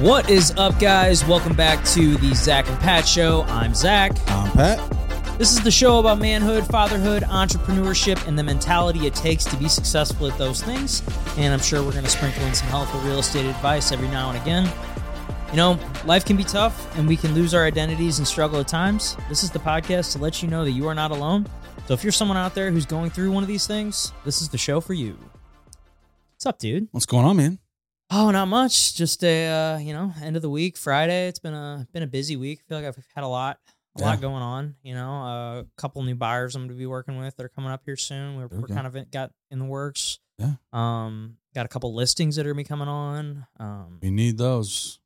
What is up, guys? Welcome back to the Zach and Pat Show. I'm Zach. I'm Pat. This is the show about manhood, fatherhood, entrepreneurship, and the mentality it takes to be successful at those things. And I'm sure we're going to sprinkle in some helpful real estate advice every now and again. You know, life can be tough and we can lose our identities and struggle at times. This is the podcast to let you know that you are not alone. So if you're someone out there who's going through one of these things, this is the show for you. What's up, dude? What's going on, man? Oh, not much. Just a uh, you know, end of the week, Friday. It's been a been a busy week. I feel like I've had a lot a lot going on. You know, uh, a couple new buyers I'm going to be working with that are coming up here soon. We're, we're kind of in- got in the works. Yeah. Um, got a couple listings that are going to be coming on. Um, We need those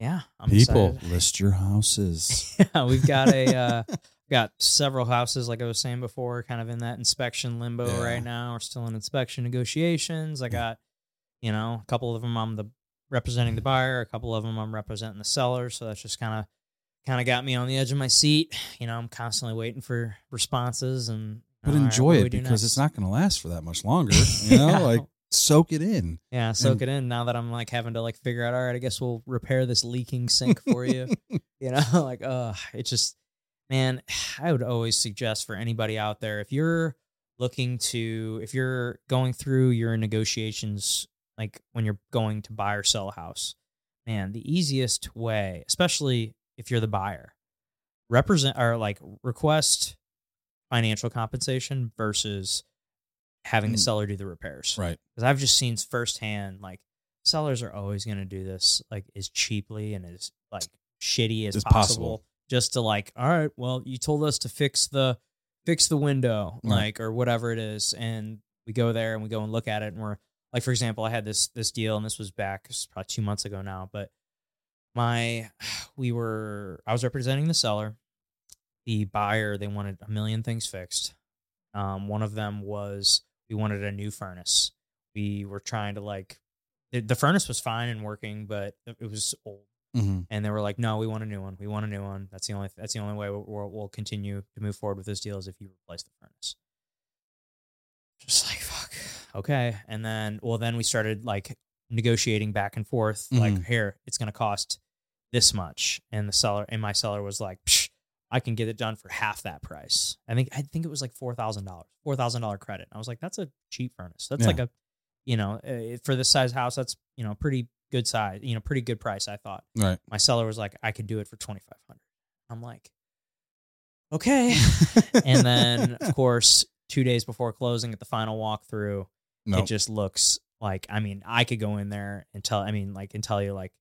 yeah, I'm people. excited. List your houses. yeah, we've got a uh, got several houses, like I was saying before, kind of in that inspection limbo Yeah. right now. We're still in inspection negotiations. I Yeah. got, you know, a couple of them I'm the representing the buyer, a couple of them I'm representing the seller. So that's just kind of kind of got me on the edge of my seat. You know, I'm constantly waiting for responses and. But enjoy do it because it's not going to last for that much longer. You know, Yeah. like soak it in. Yeah, soak And- it in now that I'm like having to like figure out, all right, I guess we'll repair this leaking sink for you. you know, like uh it just man, I would always suggest for anybody out there if you're looking to if you're going through your negotiations like when you're going to buy or sell a house, man, the easiest way, especially if you're the buyer, represent or like request financial compensation versus having the Mm. seller do the repairs Right. because I've just seen firsthand like sellers are always going to do this like as cheaply and as like shitty as As possible, possible. just to like all right well you told us to fix the fix the window Right. like or whatever it is and we go there and we go and look at it and we're like for example I had this this deal and this was back is probably 2 months ago now but my we were I was representing the seller. The buyer they wanted a million things fixed. Um one of them was we wanted a new furnace. We were trying to like the, the furnace was fine and working but it was old. Hmm and they were like no we want a new one. We want a new one. That's the only that's the only way we'll, we'll, continue to move forward with this deal is if you replace the furnace. Just like okay. And then well then we started like negotiating back and forth like Mhm. here it's going to cost this much. And the seller and my seller was like i can get it done for half that price. I think i think it was like $4000 $4000 credit. I was like that's a cheap furnace. That's Yeah. like a you know uh, for this size house that's you know pretty good size you know pretty good price i thought. Right. my seller was like i could do it for 2500 i'm like okay. And then of course two days before closing at the final walkthrough no. it just looks like i mean i could go in there and tell i mean like and tell you like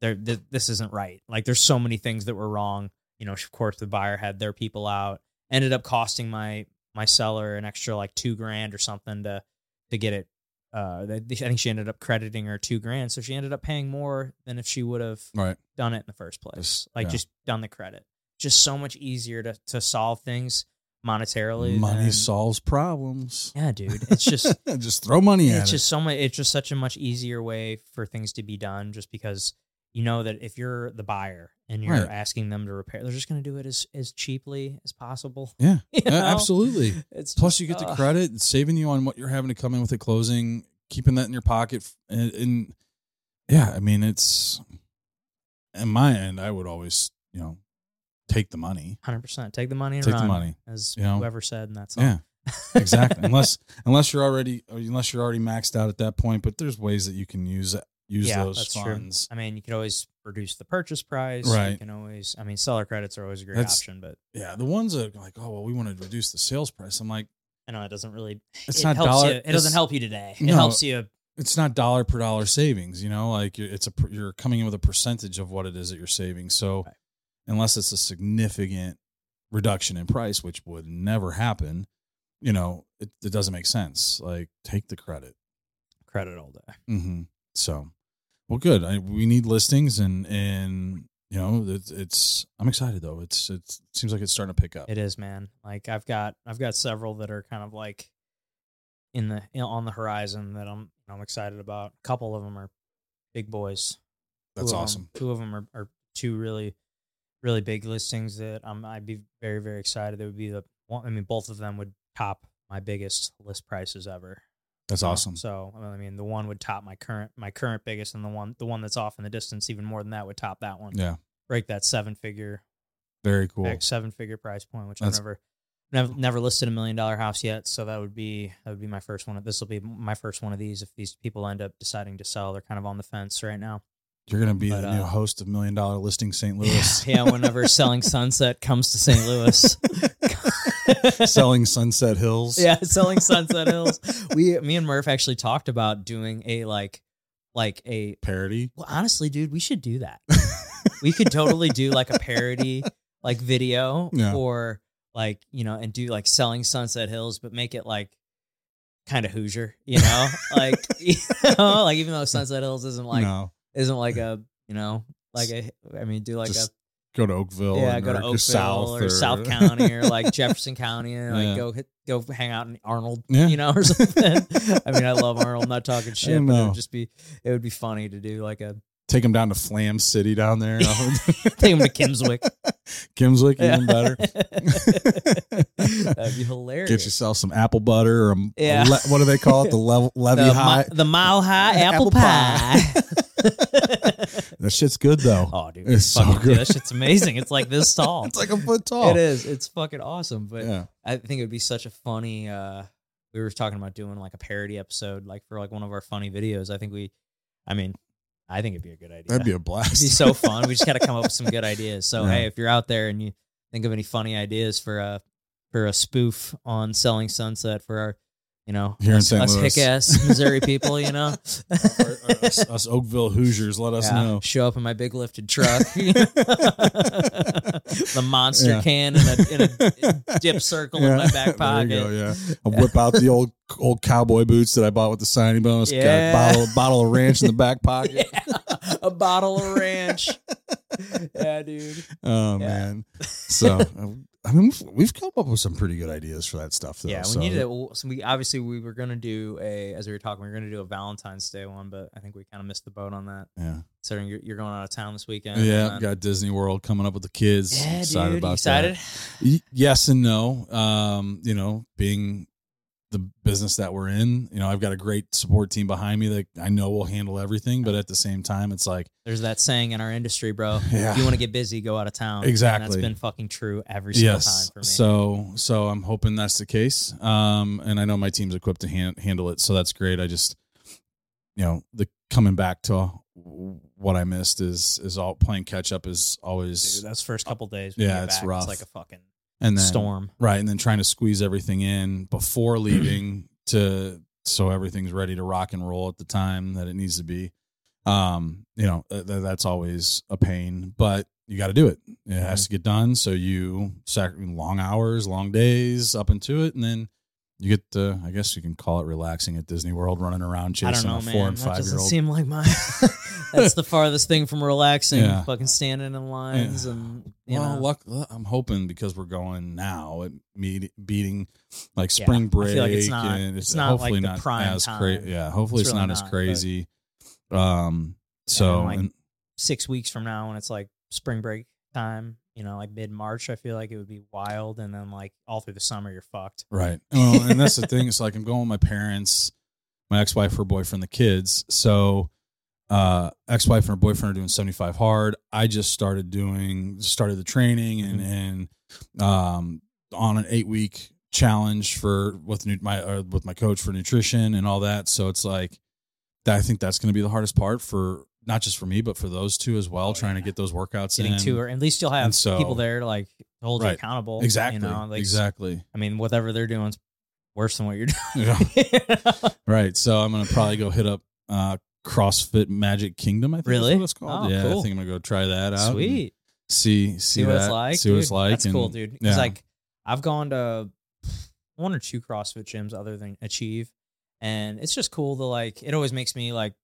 there th- this isn't right like there's so many things that were wrong you know of course the buyer had their people out ended up costing my my seller an extra like two grand or something to to get it uh i think she ended up crediting her two grand so she ended up paying more than if she would have right. done it in the first place Just- like yeah. just done the credit just so much easier to to solve things monetarily Money than- solves problems. yeah dude it's just just throw money at it's it. just so much it's just such a much easier way for things to be done just because you know that if you're the buyer and you're Right. asking them to repair they're just going to do it as as cheaply as possible yeah. you know? absolutely. it's Plus, just, you get the credit, it's saving you on what you're having to come in with at closing, keeping that in your pocket. And, and yeah, I mean, it's in my end, I would always, you know, take the money. 100% take the money and Take the money, as you know? whoever said and that's all Yeah, exactly. unless unless you're already unless you're already maxed out at that point, but there's ways that you can use use yeah those that's funds. true i mean you could always reduce the purchase price Right. you can always i mean seller credits are always a great That's- option but Yeah, the ones that are like, oh well, we want to reduce the sales price. I'm like, i know it doesn't really it's it not helps dollar. you, it doesn't help you today it No. helps you It's not dollar per dollar savings. You know, like you're, it's a you're coming in with a percentage of what it is that you're saving. So Right. Unless it's a significant reduction in price, which would never happen, you know, it, it doesn't make sense. Like take the credit. credit all day hmm So, well, good. I, we need listings, and and you know, it's, it's. I'm excited though. It's it's it seems like it's starting to pick up. It is, man. Like I've got I've got several that are kind of like in the on the horizon that I'm I'm excited about. A couple of them are big boys. That's Two awesome. two of them are, are two really really big listings that I'm I'd be very very excited. That would be the one. I mean, both of them would top my biggest list prices ever. That's you know? awesome. So I mean, the one would top my current my current biggest, and the one the one that's off in the distance even more than that would top that one. Yeah, Break that seven figure very cool. seven figure price point, which That's- I've never. Never, never listed a million dollar house yet, so that would be that would be my first one. This will be my first one of these. If these people end up deciding to sell, they're kind of on the fence right now. You're gonna be But, the new uh, host of Million Dollar Listing St. Yeah, Louis, yeah. Whenever Selling Sunset comes to St. Louis, selling Sunset Hills. yeah, Selling Sunset Hills. We, me and Murph actually talked about doing a like, like a. parody. Well, honestly, dude, we should do that. we could totally do like a parody, like video, Yeah. or like you know, and do like Selling Sunset Hills, but make it like kind of Hoosier, you know, like you know, like even though Sunset Hills isn't like no, isn't like a you know like a I mean do like Just a go to Oakville. yeah go to Oakville South or, South County or like Jefferson County and like Yeah. go hit go hang out in Arnold Yeah. you know or something. I mean I love Arnold, I'm not talking shit, but it would just be it would be funny to do like a Take them down to Flamm City down there. take him to Kimmswick. Kimmswick, Yeah. even better. That'd be hilarious. Get yourself some apple butter or a, a le- what do they call it? The level levee the, high. mi- the mile high apple, Apple pie. that shit's good though. oh, dude, It's it's so fucking, good. dude, that shit's amazing. It's like this tall. It's like a foot tall. It is. It's fucking awesome. But Yeah. I think it would be such a funny. uh We were talking about doing like a parody episode, like for like one of our funny videos. I think we, I mean, I think it'd be a good idea. That'd be a blast. It'd be so fun. We just got to come up with some good ideas. So Yeah. hey, if you're out there and you think of any funny ideas for a for a spoof on selling Sunset for our, you know, Here in us, St. us Louis. ass Missouri people, you know, Or- or us, us Oakville Hoosiers, let us Yeah, know. Show up in my big lifted truck, the monster Yeah. can in a, in a dip circle in my back pocket. Go, yeah. I'll whip out the old old cowboy boots that I bought with the signing bonus. Got Yeah. a bottle, bottle of ranch in the back pocket. Yeah, a bottle of ranch. yeah, dude. Oh Yeah. man. So I mean, we've, we've come up with some pretty good ideas for that stuff. Though, Yeah, we so need to. So we obviously we were gonna do a as we were talking, we were gonna do a Valentine's Day one, but I think we kind of missed the boat on that. Yeah, Considering you're, you're going out of town this weekend. yeah. then- Got Disney World coming up with the kids. yeah, excited dude. about excited? that. Y- Yes and no. Um, you know, being the business that we're in, you know, I've got a great support team behind me that I know will handle everything. But at the same time, it's like There's that saying in our industry, bro. Yeah. If you want to get busy, go out of town. And Exactly. that's been fucking true every single yes. time for me. So so I'm hoping that's the case. Um, and I know my team's equipped to han- handle it, so that's great. I just, you know, the coming back to what I missed is is all playing catch up is always Dude, that's first couple days. Yeah, it's back, rough. It's like a fucking and then storm. right, and then trying to squeeze everything in before leaving to so everything's ready to rock and roll at the time that it needs to be. Um, you know, th- th- that's always a pain, but you got to do it. It has to get done. So you sac- long hours, long days up into it, and then you get the. I guess you can call it relaxing at Disney World, running around chasing know, a man. four and that five doesn't year old. seem like my. that's the farthest thing from relaxing. Yeah. Fucking standing in lines Yeah. and you well, know. luck, I'm hoping because we're going now at meet, beating like Yeah, spring I break, feel like it's not- and it's, it's not like hopefully the not prime as crazy. Yeah, hopefully It's it's, really not as not, but- crazy. Um, so like- and- six weeks from now when it's like spring break time, you know, like mid March, I feel like it would be wild. And then like all through the summer, you're fucked. Right. Well, and that's the thing. It's like I'm going with my parents, my ex-wife, her boyfriend, the kids. So, uh, ex-wife and her boyfriend are doing 75 hard. I just started doing, started the training and and um on an eight week challenge for with nu- my uh, with my coach for nutrition and all that. So it's like. I think that's going to be the hardest part for not just for me, but for those two as well, Oh, trying yeah. to get those workouts Getting in. to her. At least you'll have so- people there to like hold you accountable. Exactly. You know, like, exactly. I mean, whatever they're doing is worse than what you're Yeah. doing. Right. So I'm gonna probably go hit up uh CrossFit Magic Kingdom, I think Really? that's what it's called. Oh, yeah, cool. I think I'm gonna go try that out. Sweet. See see, See what that, it's like. See what it's like. That's and- cool, dude. Because yeah. like I've gone to one or two CrossFit gyms other than Achieve, and it's just cool to like. It always makes me like.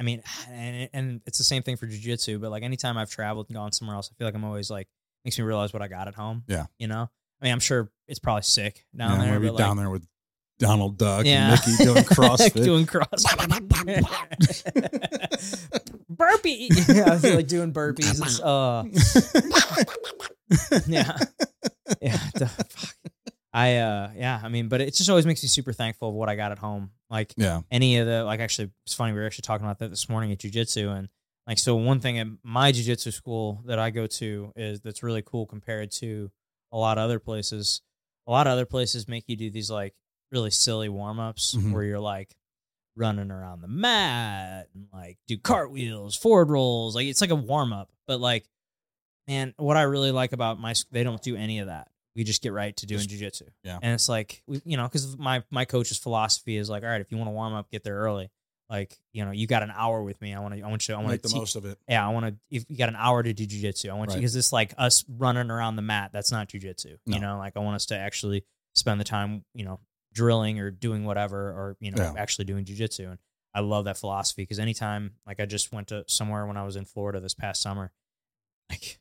I mean, and and it's the same thing for jujitsu, but like anytime I've traveled and gone somewhere else, I feel like I'm always like makes me realize what I got at home. Yeah. you know. I mean, I'm sure it's probably sick down yeah, there. maybe down like, there with Donald Duck Yeah. and Mickey doing CrossFit. doing CrossFit. Burpee. Yeah, I feel like doing burpees. It's, uh, yeah, yeah. the- fuck. I uh, yeah. I mean, but it just always makes me super thankful of what I got at home. Like Yeah. any of the like actually it's funny we were actually talking about that this morning at jujitsu and like so one thing at my jujitsu school that I go to is that's really cool compared to a lot of other places. A lot of other places make you do these like really silly warm ups Mhm. where you're like running around the mat and like do cartwheels, forward rolls. Like it's like a warm up, but like man, what I really like about my they don't do any of that. We just get right to doing jujitsu. yeah. and it's like we, you know, because my my coach's philosophy is like, all right, if you want to warm up, get there early. Like you know, you got an hour with me. I want to. I want you. I want Make to the most of it. yeah, I want to. If you got an hour to do jujitsu, I want you because it's like us running around the mat. That's not jujitsu. No. You know, like I want us to actually spend the time, you know, drilling or doing whatever, or you know, Yeah. actually doing jujitsu. And I love that philosophy because anytime, like, I just went to somewhere when I was in Florida this past summer, like,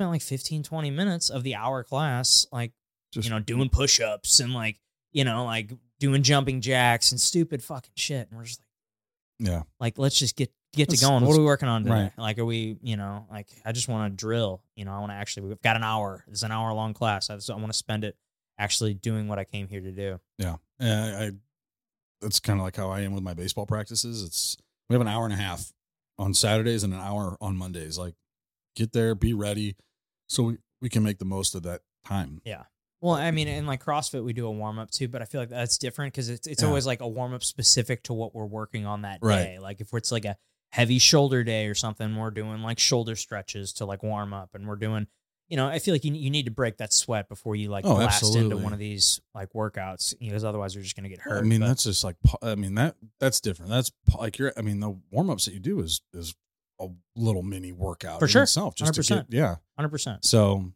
spent like 15, 20 minutes of the hour class, like, Just you know, doing push ups and like, you know, like doing jumping jacks and stupid fucking shit. And we're just like yeah. like let's just get get to Let's- going. What are we working on today? right. Like, are we, you know, like I just want to drill. You know, I want to actually. We've got an hour. It's an hour long class. I, just, I want to spend it actually doing what I came here to do. Yeah. Yeah. I, that's kind of like how I am with my baseball practices. It's we have an hour and a half on Saturdays and an hour on Mondays. Like get there, be ready, so we, we can make the most of that time. Yeah. Well, I mean, in like CrossFit, we do a warm up too, but I feel like that's different because it's it's Yeah. always like a warm up specific to what we're working on that Right. day. Like if it's like a heavy shoulder day or something, we're doing like shoulder stretches to like warm up, and we're doing. You know, I feel like you, you need to break that sweat before you like Oh, blast into one of these like workouts because otherwise you're just gonna get hurt. I mean, But- that's just like I mean that that's different. That's like you're. I mean, the warm ups that you do is is a little mini workout For sure. itself. Just to 100%. get yeah. hundred percent. So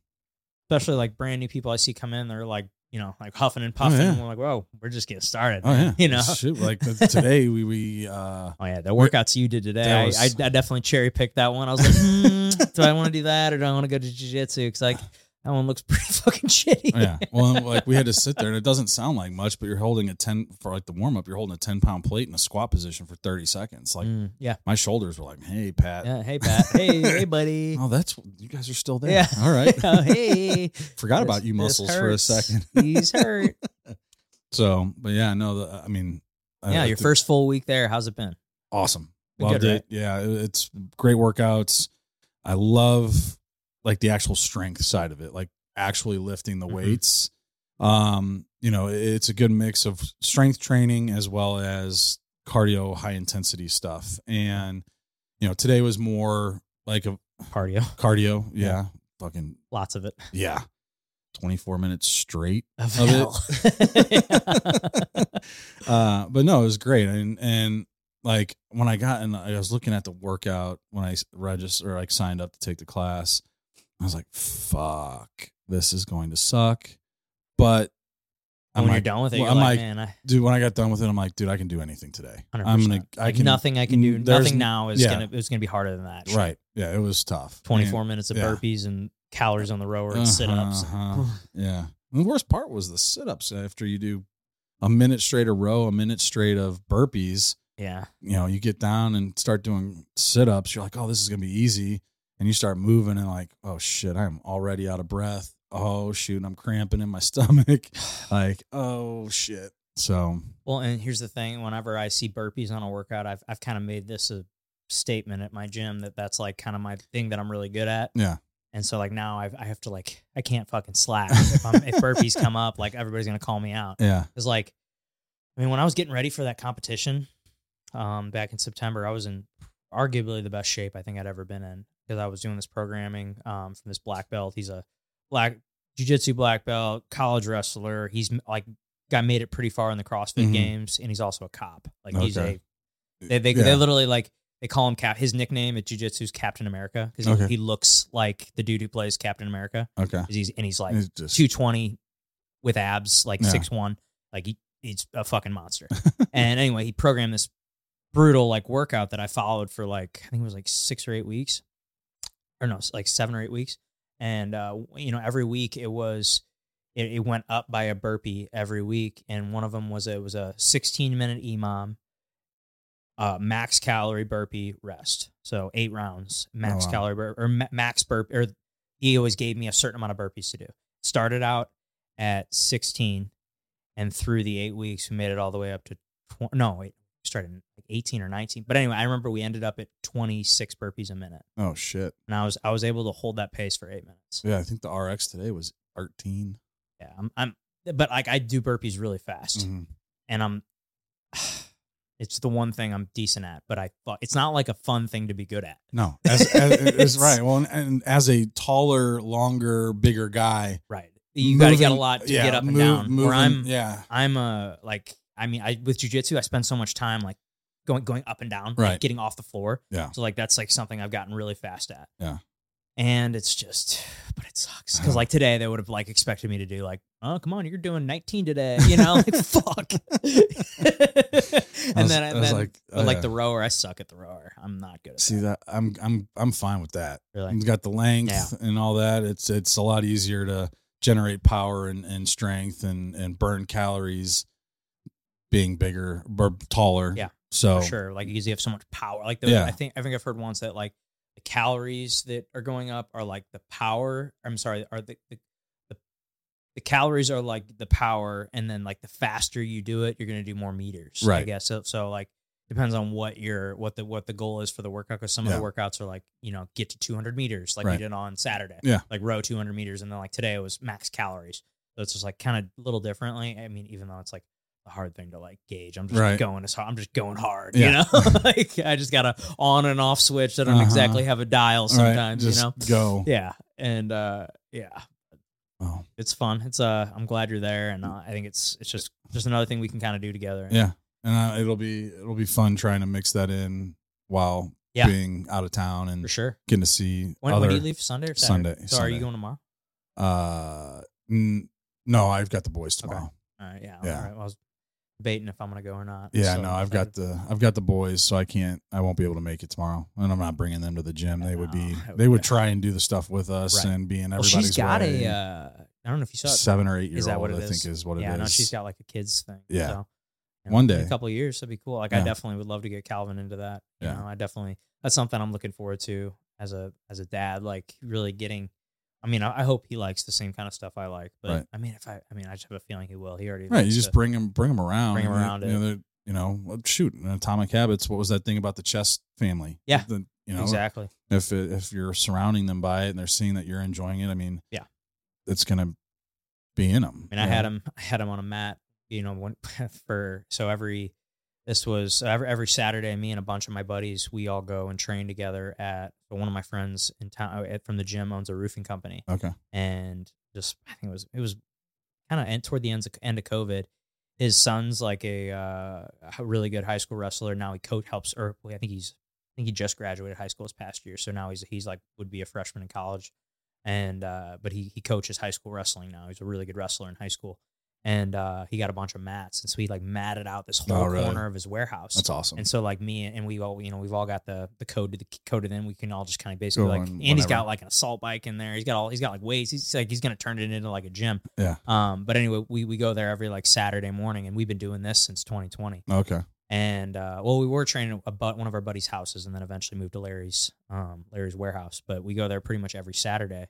especially like brand new people I see come in, they're like, you know, like huffing and puffing. Oh, yeah. And we're like, whoa, we're just getting started. oh yeah, You know? Shoot, like today we we uh Oh yeah, the workouts you did today, I, was- I, I definitely cherry picked that one. I was like, hmm, do I want to do that or do I want to go to jiu-jitsu? Because like that one looks pretty fucking shitty. yeah. Well, like we had to sit there, and it doesn't sound like much, but you're holding a ten for like the warm up. You're holding a ten pound plate in a squat position for thirty seconds. Like Mm, yeah, my shoulders were like, "Hey, Pat." yeah. Hey Pat. Hey, hey buddy. Oh, that's you guys are still there. Yeah. All right. oh, hey. Forgot This- about you muscles for a second. He's hurt. So, but yeah, no. The, I mean, yeah, I your first full week there. How's it been? awesome. Loved good, it. right? Yeah, it- it's great workouts. I love like the actual strength side of it, like actually lifting the Mhm. weights. Um, you know, it's a good mix of strength training as well as cardio, high intensity stuff. And you know, today was more like a Cardio. cardio. Yeah. Yeah, fucking Lots of it. yeah, twenty four minutes straight. Of, Of hell. uh, but no, it was great. And and like when I got and I was looking at the workout when I registered or like signed up to take the class, I was like, "Fuck, this is going to suck." But I'm when like, you're done with it, well, you're I'm like, man, I dude. When I got done with it, I'm like, dude, I can do anything today. 100%. I'm gonna, I like can nothing I can do. Nothing now is yeah. gonna it's gonna be harder than that. Right? Yeah, it was tough. 24 minutes of yeah. burpees and calories on the rower and Uh-huh, sit ups. uh-huh. Yeah. And the worst part was the sit ups after you do a minute straight of row, a minute straight of burpees. yeah. You know, you get down and start doing sit ups. You're like, oh, this is going to be easy. And you start moving and like, oh shit, I'm already out of breath. Oh shoot, I'm cramping in my stomach. like, oh shit. So, Well, and here's the thing: whenever I see burpees on a workout, I've I've kind of made this a statement at my gym that that's like kind of my thing that I'm really good at. yeah. And so like now I've, I have to like I can't fucking slack if I'm if burpees come up like everybody's gonna call me out. Yeah. It's like, I mean, when I was getting ready for that competition, um, back in September, I was in arguably the best shape I think I'd ever been in because I was doing this programming um, from this black belt. He's a black jiu-jitsu black belt, college wrestler. He's like got made it pretty far in the CrossFit Mhm. games, and he's also a cop. Like he's a they they, Yeah. they literally like they call him cap. His nickname at jiu-jitsu is Captain America because Okay. he, he looks like the dude who plays Captain America. Okay, He's and he's like just, 220 with abs, like Yeah. six one. Like he, he's a fucking monster. and anyway, he programmed this brutal like workout that I followed for like I think it was like six or eight weeks, or no, like seven or eight weeks. And uh, you know, every week it was it, it went up by a burpee every week, and one of them was it was a 16 minute EMOM, uh, max calorie burpee rest. So eight rounds, max wow. calorie bur- or ma- max burp. Or he always gave me a certain amount of burpees to do. Started out at 16, and through the eight weeks, we made it all the way up to tw- no, wait, started in like 18 or 19. But anyway, I remember we ended up at 26 burpees a minute, Oh shit. and I was I was able to hold that pace for eight minutes. Yeah, I think the RX today was 13. Yeah, I'm, I'm but like I do burpees really fast, Mhm. and I'm. It's the one thing I'm decent at, but I thought it's not like a fun thing to be good at. No, as, as, right. Well, and, and as a taller, longer, bigger guy, Right. You got to get a lot to yeah, get up and move- down. moving- Where I'm, yeah, I'm a like I mean I with jujitsu I spend so much time like going going up and down, like, Right. getting off the floor. Yeah. So like that's like something I've gotten really fast at. Yeah. And it's just, but it sucks because like today they would have like expected me to do like, oh come on, you're doing 19 today, you know, like fuck. and was- then I and was then like, but oh, like yeah. the rower, I suck at the rower. I'm not good at See that. that I'm I'm I'm fine with that. Really? It's got the length Yeah. and all that. It's it's a lot easier to generate power and, and strength and and burn calories being bigger or taller. Yeah, So For sure. Like because you have so much power. Like the, Yeah. I think I think I've heard once that like the calories that are going up are like the power. I'm sorry, are the the, the calories are like the power, and then like the faster you do it, you're gonna do more meters. Right. I Right. guess so. So like depends on what your what the what the goal is for the workout. Because some of the workouts are like you know get to 200 meters, like we did on Saturday. Yeah. Like row 200 meters, and then like today it was max calories. So it's just like kind of a little differently. I mean, even though it's like a hard thing to like gauge. I'm just Right. going as hard. I'm just going hard. Yeah. You know, like I just got a on and off switch. I don't Uh-huh. exactly have a dial right, sometimes. just you know. go. Yeah, and uh, yeah, Oh, it's fun. It's uh, I'm glad you're there, and uh, I think it's it's just just another thing we can kind of do together. yeah, and uh, it'll be it'll be fun trying to mix that in while Yeah. being out of town and for sure. getting to see When, other. when do you leave? Sunday or Saturday? Sunday, So are you going tomorrow? Uh, n- no, I've got the boys Okay. tomorrow. All right. Yeah. Yeah. All right. Well, I was debating if I'm gonna go or not. Yeah, so no, I've got the I've got the boys, so I can't I won't be able to make it tomorrow, and I'm not bringing them to the gym. They would be No, would they would try and do the stuff with us Right. and be in Well, everybody's she's got way. a. Uh, I don't know if you saw it. seven or eight year Is that old. what it I is? think is what it is. yeah, no, she's got like a kids thing. Yeah. So, you One in day. a couple of years, that'd be cool. Like I definitely would love to get Calvin into that. You Yeah. know, I definitely that's something I'm looking forward to as a as a dad. Like really getting. I mean, I, I hope he likes the same kind of stuff I like. But Right. I mean, if I, I mean, I just have a feeling he will. He already right. You just to- bring him bring him around. Bring they- around You it. know, you know, shoot, Atomic Habits. What was that thing about the chess family? Yeah. The- you know, exactly. if it, if you're surrounding them by it and they're seeing that you're enjoying it, I mean, Yeah. it's gonna be in them. I mean, I had him. I had him on a mat. You know, for so every this was every every Saturday. Me and a bunch of my buddies, we all go and train together at. One of my friends in town uh, from the gym owns a roofing company, Okay. and just I think it was it was kind of toward the end of, end of COVID. His son's like a, uh, a really good high school wrestler. Now he coach helps, or I think he's I think he just graduated high school this past year. So now he's he's like would be a freshman in college, and uh, but he he coaches high school wrestling now. He's a really good wrestler in high school, and uh, he got a bunch of mats, and so he like matted out this whole Oh, really? corner of his warehouse. That's awesome. And so like me and we all you know we've all got the the code to the code coded in. We can all just kind of basically Go like on Andy's whenever. got like an assault bike in there. He's got all he's got like weights. He's like he's gonna turn it into like a gym. Yeah. Um. But anyway, we we go there every like Saturday morning, and we've been doing this since 2020. okay. And uh, well, we were training at one of our buddies' houses, and then eventually moved to Larry's um Larry's warehouse. But we go there pretty much every Saturday.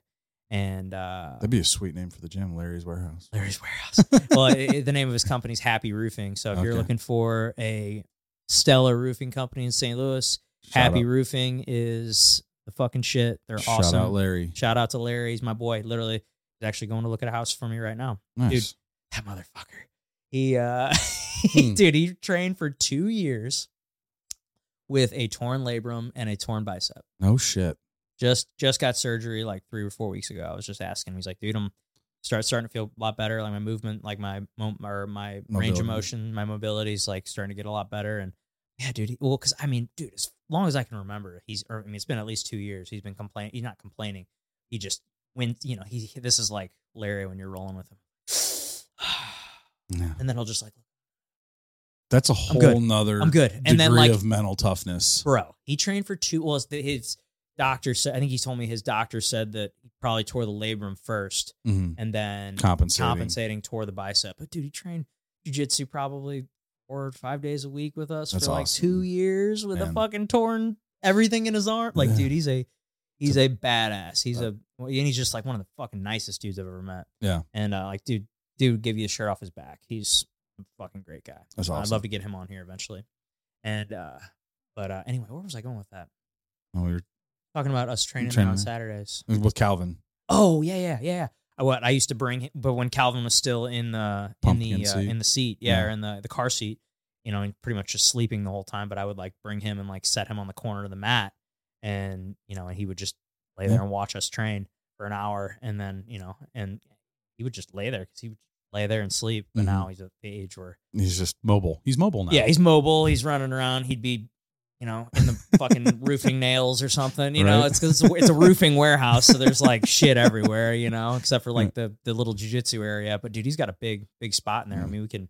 And uh, That'd be a sweet name for the gym, Larry's Warehouse. Larry's warehouse. well, it, the name of his company is Happy Roofing. So if you're looking for a stellar roofing company in St. Louis, Shout Happy out, Roofing is the fucking shit. They're shout awesome. Shout out Larry. Shout out to Larry. He's my boy. Literally, he's actually going to look at a house for me right now. Nice. That motherfucker. He, uh, Hmm. dude, he trained for two years with a torn labrum and a torn bicep. No shit. Just, just got surgery like three or four weeks ago. I was just asking. him. He's like, dude, I'm start starting to feel a lot better. Like my movement, like my mo- or my range of motion, my mobility is like starting to get a lot better. And yeah, dude. Well, because I mean, dude, as long as I can remember, he's. Or, I mean, it's been at least two years. He's been complaining. He's not complaining. He just when you know he. This is like Larry when you're rolling with him, Yeah. and then he'll just like, That's a I'm whole nother I'm good. degree And then like, of mental toughness. bro, he trained for two. Well, his- his doctor said. I think he told me his doctor said that he probably tore the labrum first, hmm and then Compensating. compensating tore the bicep. But dude, he trained jujitsu probably four or five days a week with us That's for like awesome. two years with a fucking torn everything in his arm. Like, Yeah. dude, he's a he's a badass. He's a and he's just like one of the fucking nicest dudes I've ever met. Yeah. And uh, like, dude, dude, give you the shirt off his back. He's a fucking great guy. That's awesome. I'd love to get him on here eventually. And uh but uh anyway, where was I going with that? Oh, we were Talking about us training, Training. on Saturdays. with Calvin. Oh yeah, yeah, yeah. I- What I used to bring, him, but when Calvin was still in the in Pumpkin the uh, seat. in the seat, yeah, Yeah. or in the the car seat, you know, and pretty much just sleeping the whole time. But I would like bring him and like set him on the corner of the mat, and you know, and he would just lay there Yeah. and watch us train for an hour, and then you know, and he would just lay there because he would lay there and sleep. But Mhm. now he's at the age where He's just mobile. He's mobile now. yeah, he's mobile. He's running around. He'd be, you know, in the fucking roofing nails or something. You know, it's because it's, a- it's a roofing warehouse, so there's like shit everywhere. You know, except for like the the little jujitsu area. But dude, he's got a big big spot in there. I mean, we can.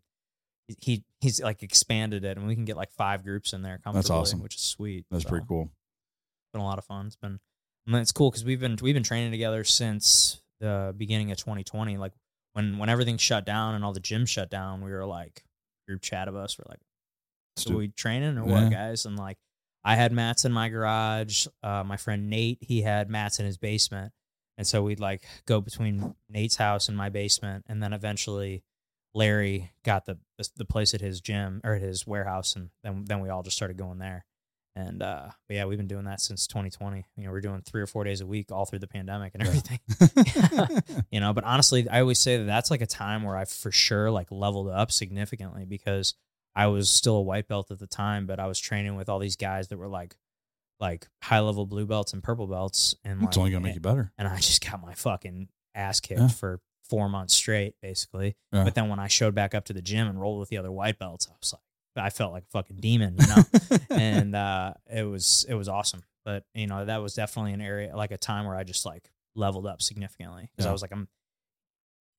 He he's like expanded it, and we can get like five groups in there comfortably, awesome. which is sweet. That's So, pretty cool. It's been a lot of fun. It's been, I mean, it's cool because we've been we've been training together since the beginning of 2020. Like when when everything shut down and all the gyms shut down, we were like group chat of us. We're like. So we training or Yeah. what, guys? And like, I had mats in my garage. Uh, my friend Nate, he had mats in his basement, and so we'd like go between Nate's house and my basement, and then eventually Larry got the the, the place at his gym or at his warehouse, and then then we all just started going there. And uh, but yeah, we've been doing that since 2020. You know, we're doing three or four days a week all through the pandemic and everything you know but honestly i always say that that's like a time where i for sure like leveled up significantly because i was still a white belt at the time but i was training with all these guys that were like like high level blue belts and purple belts and like, it's only gonna make you better. and i just got my fucking ass kicked Yeah. for four months straight basically Yeah. but then when i showed back up to the gym and rolled with the other white belts i was like i felt like a fucking demon you know and uh, it was it was awesome. But you know that was definitely an area like a time where I just like leveled up significantly because I was like I'm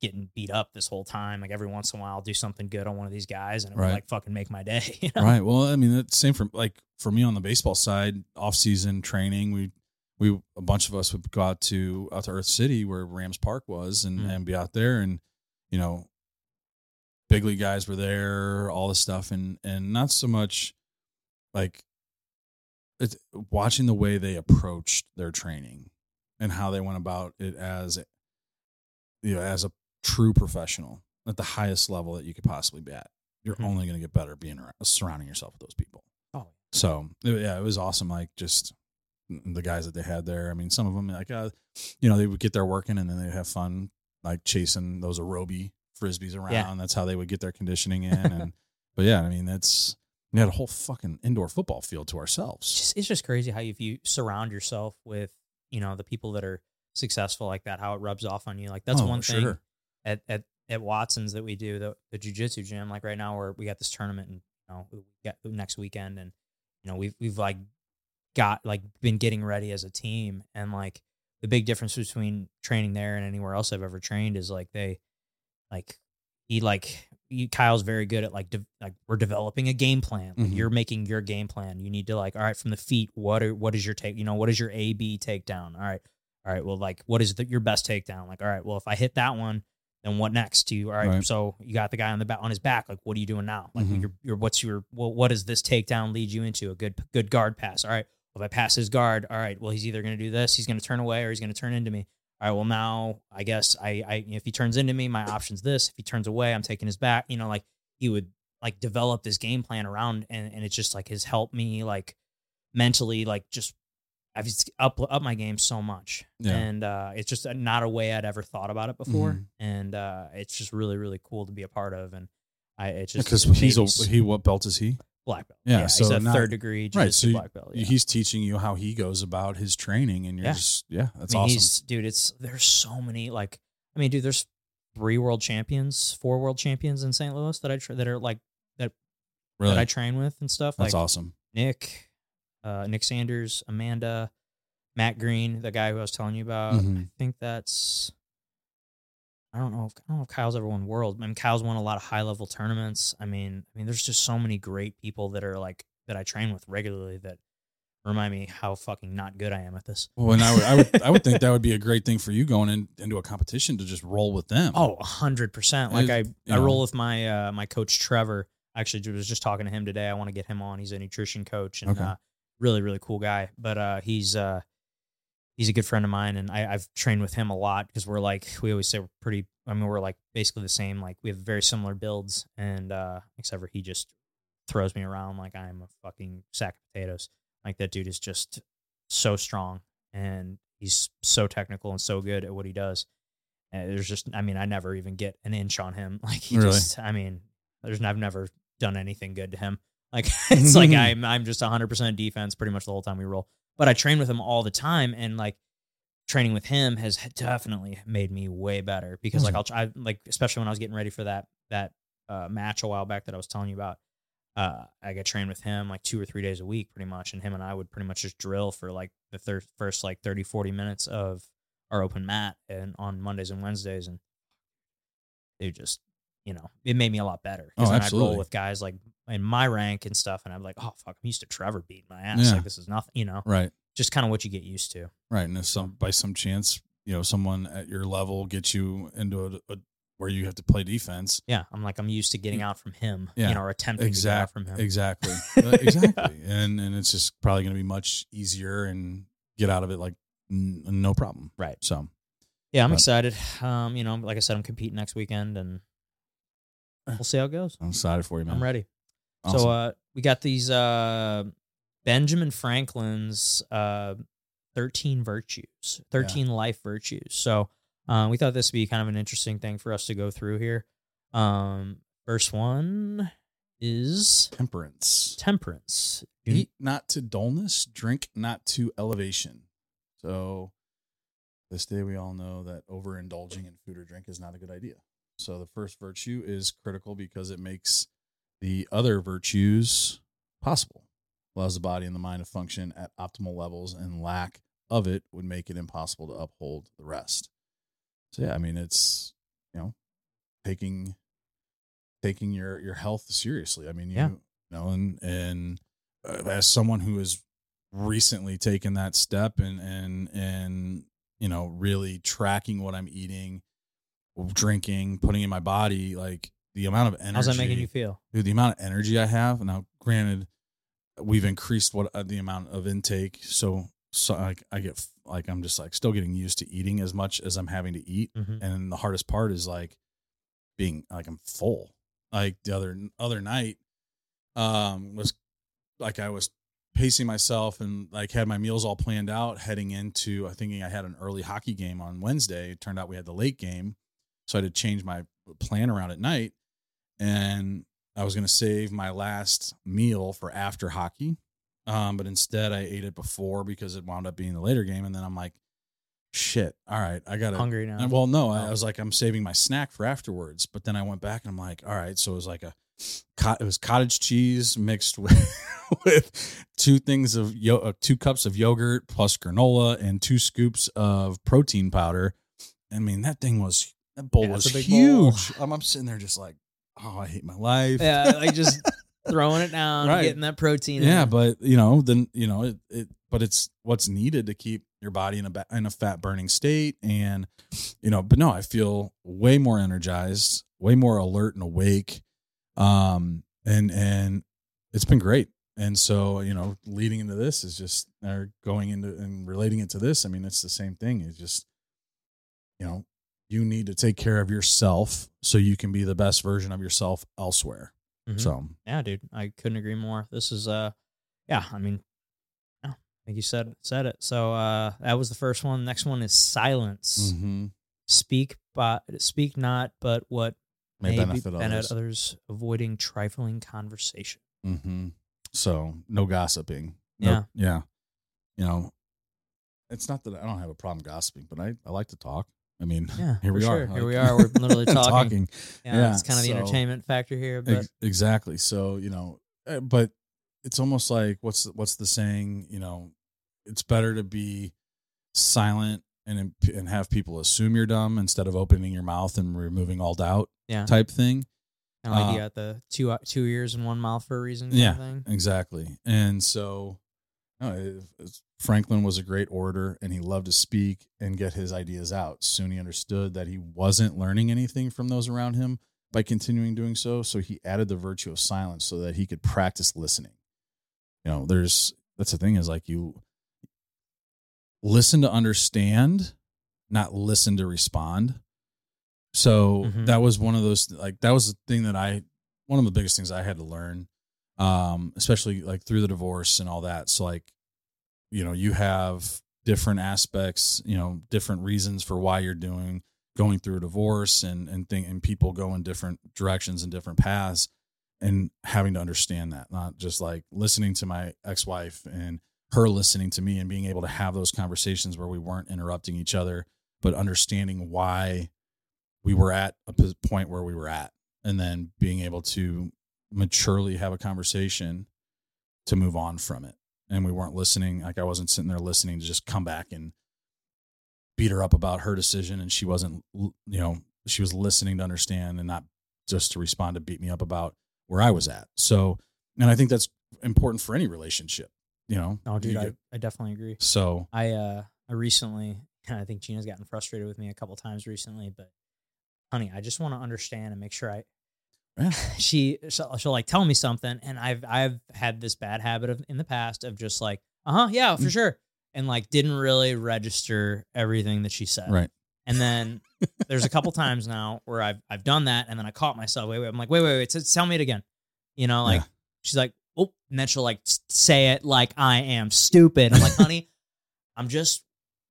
getting beat up this whole time. Like every once in a while, I'll do something good on one of these guys, and it Right. would like fucking make my day. You know? right. Well, I mean, it's same for like for me on the baseball side, off season training. We we a bunch of us would go out to out to Earth City where Rams Park was, and Mm. and be out there, and you know, big league guys were there, all this stuff, and and not so much like it's watching the way they approached their training and how they went about it as you know as a true professional at the highest level that you could possibly be at. You're Mhm. only going to get better being around, surrounding yourself with those people. Oh, So yeah, it was awesome. Like just the guys that they had there. I mean, some of them like uh, you know they would get there working and then they'd have fun like chasing those Aerobie frisbees around. Yeah. That's how they would get their conditioning in. And but yeah, I mean that's we had a whole fucking indoor football field to it's ourselves. just it's just crazy how if you surround yourself with you know the people that are successful like that, how it rubs off on you. Like that's Oh, one thing sure. At at at Watson's that we do the the jujitsu gym. Like right now, where we got this tournament and you know we got next weekend, and you know we've we've like got like been getting ready as a team, and like the big difference between training there and anywhere else I've ever trained is like they like he like he, Kyle's very good at like de- like we're developing a game plan. Like Mhm. You're making your game plan. You need to like all right from the feet. What are what is your take? You know what is your A B takedown? All right, all right. Well, like what is the, your best takedown? Like all right. Well, if I hit that one, then what next? Do you all right? Right. So you got the guy on the back on his back. Like what are you doing now? Like Mhm. your your what's your well, what does this takedown lead you into? A good good guard pass. All right. If I pass his guard, all right. Well, he's either going to do this, he's going to turn away, or he's going to turn into me. All right. Well, now I guess I, I if he turns into me, my option's this. If he turns away, I'm taking his back. You know, like he would like develop this game plan around, and and it's just like has helped me like mentally, like just I've just up up my game so much, Yeah. and uh, it's just not a way I'd ever thought about it before, Mhm. and uh, it's just really really cool to be a part of, and I it's just Because he's a he what belt is he? black belt. Yeah, he's so a not- third degree Right, so you- black belt. Yeah. He's teaching you how he goes about his training, and you're Yeah. just yeah, that's I mean, awesome. he's dude. It's there's so many like I mean, dude. There's three world champions, four world champions in St. Louis that I tra- that are like that Really, that I train with and stuff. that's like awesome. Nick, uh, Nick Sanders, Amanda, Matt Green, the guy who I was telling you about. I Mhm. think that's. I don't know. If, I don't know if Kyle's ever won world. I mean, Kyle's won a lot of high level tournaments. I mean, I mean, there's just so many great people that are like that I train with regularly that remind me how fucking not good I am at this. Well, and I would, I would, I would think that would be a great thing for you going in, into a competition to just roll with them. Oh, a hundred percent. Like I, I- I roll with my uh, my coach Trevor. Actually, was just talking to him today. I want to get him on. He's a nutrition coach and Okay. uh, really really cool guy. But uh, he's uh, he's a good friend of mine, and I, I've trained with him a lot because we're like we always say we're pretty. I mean, we're like basically the same. Like we have very similar builds, and uh except for he just throws me around like I'm a fucking sack of potatoes. Like that dude is just so strong, and he's so technical and so good at what he does. And there's just, I mean, I never even get an inch on him. Like he Really? just, I mean, there's I've never done anything good to him. Like it's like I'm I'm just 100% defense pretty much the whole time we roll. But I train with him all the time, and like training with him has definitely made me way better because like I'll try like especially when I was getting ready for that that uh, match a while back that I was telling you about. Uh, I got trained with him like two or three days a week, pretty much, and him and I would pretty much just drill for like the thir- first like 30, 40 minutes of our open mat and on Mondays and Wednesdays, and they just you know it made me a lot better Oh, because then I'd roll with guys like in my rank and stuff, and I'm like, oh fuck, I'm used to Trevor beating my ass. Yeah. Like this is nothing, you know, Right. just kind of what you get used to. Right. And if some by some chance, you know, someone at your level gets you into a, a where you have to play defense. Yeah, I'm like I'm used to getting out from him, Yeah, you know, or attempting to get out from him. Exactly. Uh, exactly. And and it's just probably going to be much easier and get out of it like n- no problem. Right. So Yeah, I'm But- excited. Um, you know, like I said, I'm competing next weekend, and we'll see how it goes. I'm excited for you, man. I'm ready. Awesome. So uh, we got these uh, Benjamin Franklin's uh, 13 virtues, 13 life virtues. So uh, we thought this would be kind of an interesting thing for us to go through here. Um, first one is temperance. temperance. Eat not to dullness, drink not to elevation. So this day we all know that overindulging in food or drink is not a good idea. So the first virtue is critical because it makes the other virtues possible. Allows the body and the mind to function at optimal levels and lack of it would make it impossible to uphold the rest. So yeah, I mean it's you know taking taking your your health seriously. I mean you, Yeah. you know and and uh, as someone who has recently taken that step and and and you know really tracking what I'm eating, drinking, putting in my body, like the amount of energy. How's that making you feel? Dude, the amount of energy I have now. Granted, we've increased what uh, the amount of intake, so so like I get like I'm just like still getting used to eating as much as I'm having to eat, Mhm. and the hardest part is like being like I'm full. Like the other other night, um, was like I was pacing myself and like had my meals all planned out heading into I thinking I had an early hockey game on Wednesday. It turned out we had the late game. So I had to change my plan around at night. And I was gonna save my last meal for after hockey. Um, but instead I ate it before because it wound up being the later game. And then I'm like, shit, all right, I gotta Hungry now? Well, no, I Oh. was like, I'm saving my snack for afterwards. But then I went back and I'm like, all right, so it was like a, it was cottage cheese mixed with with two things of yo, uh, two cups of yogurt plus granola and two scoops of protein powder. I mean, that thing was that bowl Yeah, was a bowl. huge. I'm, I'm sitting there just like, oh, I hate my life. yeah, like just throwing it down, Right. getting that protein. in. Yeah, but you know, then you know it, it. But it's what's needed to keep your body in a in a fat burning state, and you know. But no, I feel way more energized, way more alert and awake, um, and and it's been great. And so you know, leading into this is just or going into and relating it to this. I mean, it's the same thing. It's just you know, you need to take care of yourself so you can be the best version of yourself elsewhere. Mhm. So yeah, dude, I couldn't agree more. This is uh, yeah, I mean, yeah, like you said said it. So uh, that was the first one. Next one is silence. mhm. Speak, but speak not, but what may, may, benefit be, others. benefit others, avoiding trifling conversation. Mm-hmm. So no gossiping. No- Yeah. yeah. You know, it's not that I don't have a problem gossiping, but I, I like to talk. I mean, Yeah, here we sure. are. Here Like- we are. We're literally talking. Yeah, Yeah, it's kind of the entertainment factor here, but Ex- exactly. So you know, uh, but it's almost like what's the- what's the saying? You know, it's better to be silent and and have people assume you're dumb instead of opening your mouth and removing all doubt yeah, type thing. kind of like uh, you got the two two ears and one mouth for a reason. Yeah. Exactly. And so no, it, it's- Franklin was a great orator and he loved to speak and get his ideas out. Soon he understood that he wasn't learning anything from those around him by continuing doing so. So he added the virtue of silence so that he could practice listening. You know, there's that's the thing is like you listen to understand, not listen to respond. So Mhm. that was one of those like that was the thing that I one of the biggest things I had to learn, um, especially like through the divorce and all that. So like, you know, you have different aspects, you know, different reasons for why you're doing going through a divorce and and thing and people go in different directions and different paths and having to understand that, not just like listening to my ex-wife and her listening to me and being able to have those conversations where we weren't interrupting each other, but understanding why we were at a point where we were at and then being able to maturely have a conversation to move on from it. And we weren't listening. Like I wasn't sitting there listening to just come back and beat her up about her decision. And she wasn't, you know, she was listening to understand and not just to respond to beat me up about where I was at. So, and I think that's important for any relationship, you know? Oh, dude, I, I definitely agree. so, I uh I recently I think Gina's gotten frustrated with me a couple times recently, but honey, I just want to understand and make sure I Yeah. she she'll, she'll like tell me something and I've I've had this bad habit of in the past of just like, "Uh-huh, yeah, for Mm. sure." And like didn't really register everything that she said. right. And then there's a couple times now where I've I've done that and then I caught myself. Wait, wait. I'm like, wait, wait, wait. t- Tell me it again. You know, like Yeah. she's like, oh, and then she'll like say it like I am stupid. I'm like, honey, I'm just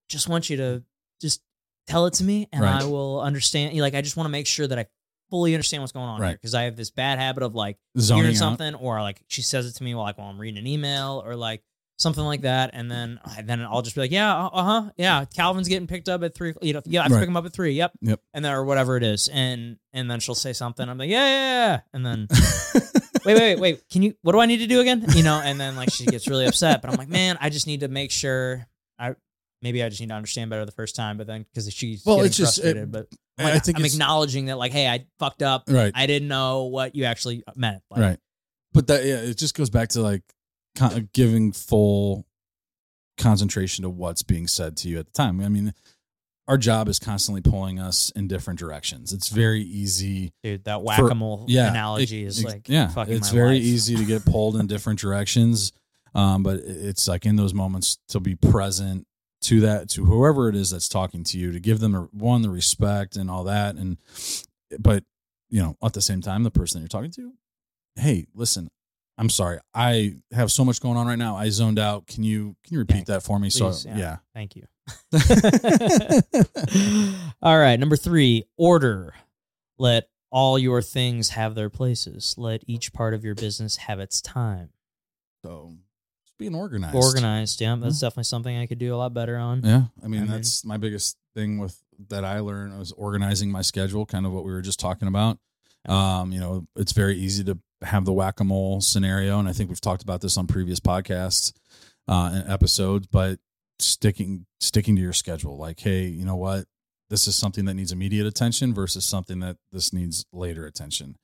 just want you to just tell it to me and Right. I will understand. Like, I just want to make sure that I fully understand what's going on here Right. because I have this bad habit of like Zoning hearing out. something or like she says it to me while like while I'm reading an email or like something like that, and then and then I'll just be like, yeah, uh huh, yeah, Calvin's getting picked up at three. You know, yeah, I have to Right. pick him up at three. Yep, Yep. and then or whatever it is, and and then she'll say something. I'm like, yeah, yeah, yeah, and then wait, wait, wait, wait, can you? What do I need to do again? You know, and then like she gets really upset, but I'm like, man, I just need to make sure I. Maybe I just need to understand better the first time, but then because she's Well, it's just- it- frustrated, but I'm, I think I'm acknowledging that, like, hey, I fucked up. Right. I didn't know what you actually meant. Like, right. But that, yeah, it just goes back to like con- giving full concentration to what's being said to you at the time. I mean, our job is constantly pulling us in different directions. It's very easy. dude, that whack a mole yeah, analogy it- is it- like, yeah, it's very life. easy to get pulled in different directions. Um, but it's like in those moments to be present to that to whoever it is that's talking to you to give them the, one the respect and all that and but you know at the same time the person that you're talking to hey listen i'm sorry i have so much going on right now i zoned out can you can you repeat that for me please, so yeah. yeah Thank you. all right, number three, order. Let all your things have their places. Let each part of your business have its time. so being organized Organized, yeah, that's definitely something I could do a lot better on. Yeah, I mean I mean- that's my biggest thing with that I learned was organizing my schedule, kind of what we were just talking about. Um, you know, it's very easy to have the whack a mole scenario, and I think we've talked about this on previous podcasts uh, and episodes. But sticking sticking to your schedule, like, hey, you know what, this is something that needs immediate attention versus something that this needs later attention.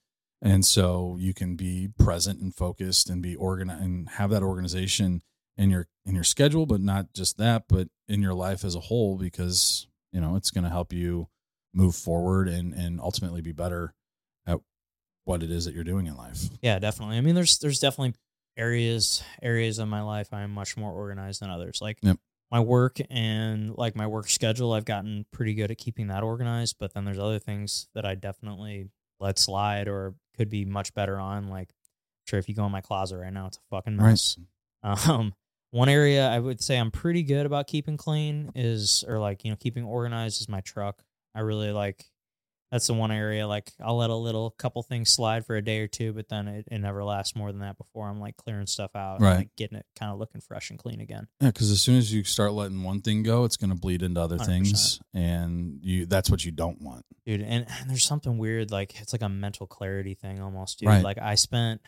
And so you can be present and focused and be organized and have that organization in your in your schedule, but not just that, but in your life as a whole, because you know it's going to help you move forward and and ultimately be better at what it is that you're doing in life. Yeah, definitely. I mean, there's there's definitely areas areas of my life I'm much more organized than others. Like Yep. my work and like my work schedule, I've gotten pretty good at keeping that organized. But then there's other things that I definitely let slide or could be much better on. Like, sure, if you go in my closet right now, it's a fucking mess. Um, one area I would say I'm pretty good about keeping clean is, or like, you know, keeping organized is my truck. I really like, that's the one area, like, I'll let a little couple things slide for a day or two, but then it, it never lasts more than that before I'm like clearing stuff out Right. like getting it kind of looking fresh and clean again. Yeah, because as soon as you start letting one thing go, it's going to bleed into other 100%. things, and you that's what you don't want. dude and, and there's something weird like it's like a mental clarity thing almost dude Right. like i spent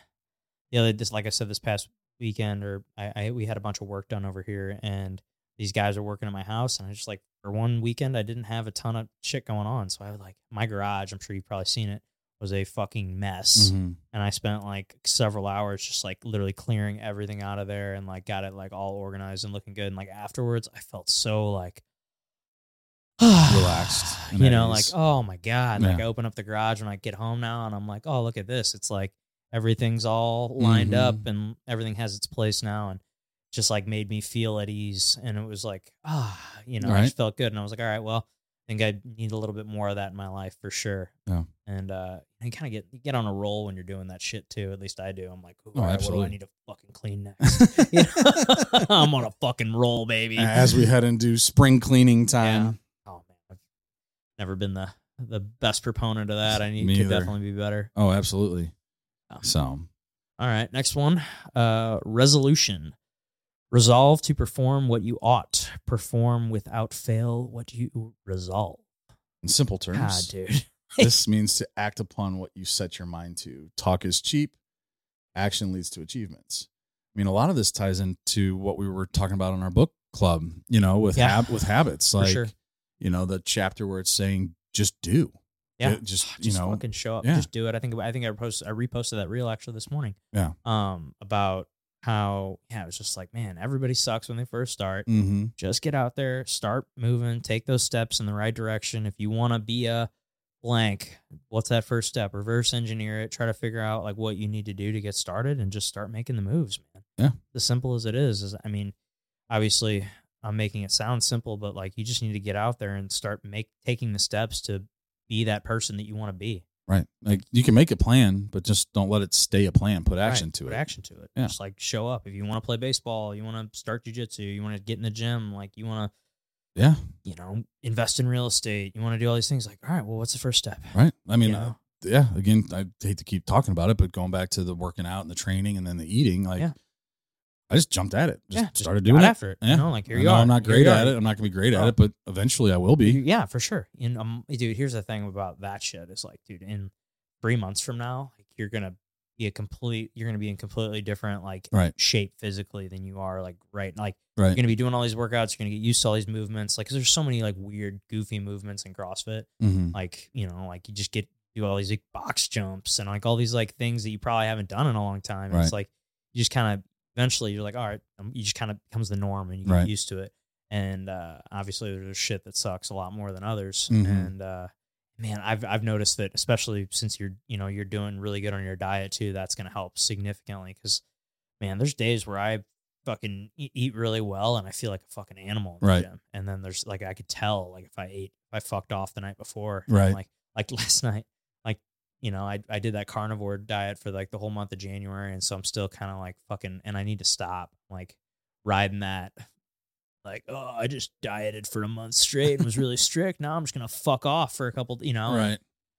the other this like i said this past weekend or I, I we had a bunch of work done over here and these guys are working at my house and i just like for one weekend i didn't have a ton of shit going on so i was like my garage i'm sure you've probably seen it was a fucking mess Mhm. and i spent like several hours just like literally clearing everything out of there and like got it like all organized and looking good and like afterwards i felt so like Relaxed you know, like oh my god, like I open up the garage when I get home now, and I'm like, oh look at this, it's like everything's all lined Mhm. up and everything has its place now, and just like made me feel at ease. And it was like, ah, you know, I just felt good. And I was like, all right, well, I think I need a little bit more of that in my life for sure. Yeah. And uh you kind of get you get on a roll when you're doing that shit too. At least I do. I'm like, Oh, right, what do I need to fucking clean next? I'm on a fucking roll, baby. As we head into spring cleaning time. Oh man, I've never been the the best proponent of that. I need Me to either. definitely be better. Oh, absolutely. Oh. So All right, next one. Uh resolution. Resolve to perform what you ought. Perform without fail what you resolve. in simple terms, dude. this means to act upon what you set your mind to. Talk is cheap. Action leads to achievements. I mean, a lot of this ties into what we were talking about in our book club. You know, with Yeah. hab- with habits, like sure. you know, the chapter where it's saying just do. Yeah. Ju- just, you Just know, fucking show up. yeah. Just do it. I think I think I posted I reposted that reel actually this morning. Yeah. Um about how yeah, it was just like, man, everybody sucks when they first start. Mm-hmm. just get out there, start moving, take those steps in the right direction. If you want to be a blank, what's that first step? Reverse engineer it, try to figure out like what you need to do to get started and just start making the moves, man. Yeah. As simple as it is, is I mean, obviously I'm making it sound simple, but like you just need to get out there and start make taking the steps to be that person that you want to be. Right. Like you can make a plan, but just don't let it stay a plan. Put action Right, to put it. Action to it. Yeah. Just like show up. If you want to play baseball, you want to start jujitsu, you want to get in the gym, like you want to Yeah. you know, invest in real estate. You want to do all these things. Like, all right, well, what's the first step? Right. I mean, You uh, yeah. Again, I hate to keep talking about it, but going back to the working out and the training and then the eating, like Yeah. I just jumped at it. Just yeah, started doing it. after it. Yeah. You know, like here you are. I'm not great at it. I'm not gonna be great at it, but eventually I will be. Yeah, for sure. And um, dude, here's the thing about that shit. Is like, dude, in three months from now, like you're gonna be a complete. You're gonna be in completely different like Right. shape physically than you are like right. Like Right. you're gonna be doing all these workouts. You're gonna get used to all these movements. Like, 'cause there's so many like weird, goofy movements in CrossFit. hmm Like, you know, like you just get do all these like box jumps and like all these like things that you probably haven't done in a long time. And It's like you just kind of eventually you're like, all right, um, you just kind of becomes the norm and you get Right. used to it. And uh, obviously, there's shit that sucks a lot more than others. Mhm. And uh, man, I've I've noticed that especially since you're you know you're doing really good on your diet too, that's going to help significantly. Because man, there's days where I fucking eat, really well and I feel like a fucking animal in the Right. gym. And then there's like I could tell like if I ate if I fucked off the night before, Right. Like like last night, you know I I did that carnivore diet for like the whole month of January, and so I'm still kind of like fucking, and I need to stop like riding that. Like, oh, I just dieted for a month straight and was really strict. Now I'm just gonna fuck off for a couple, you know. Right.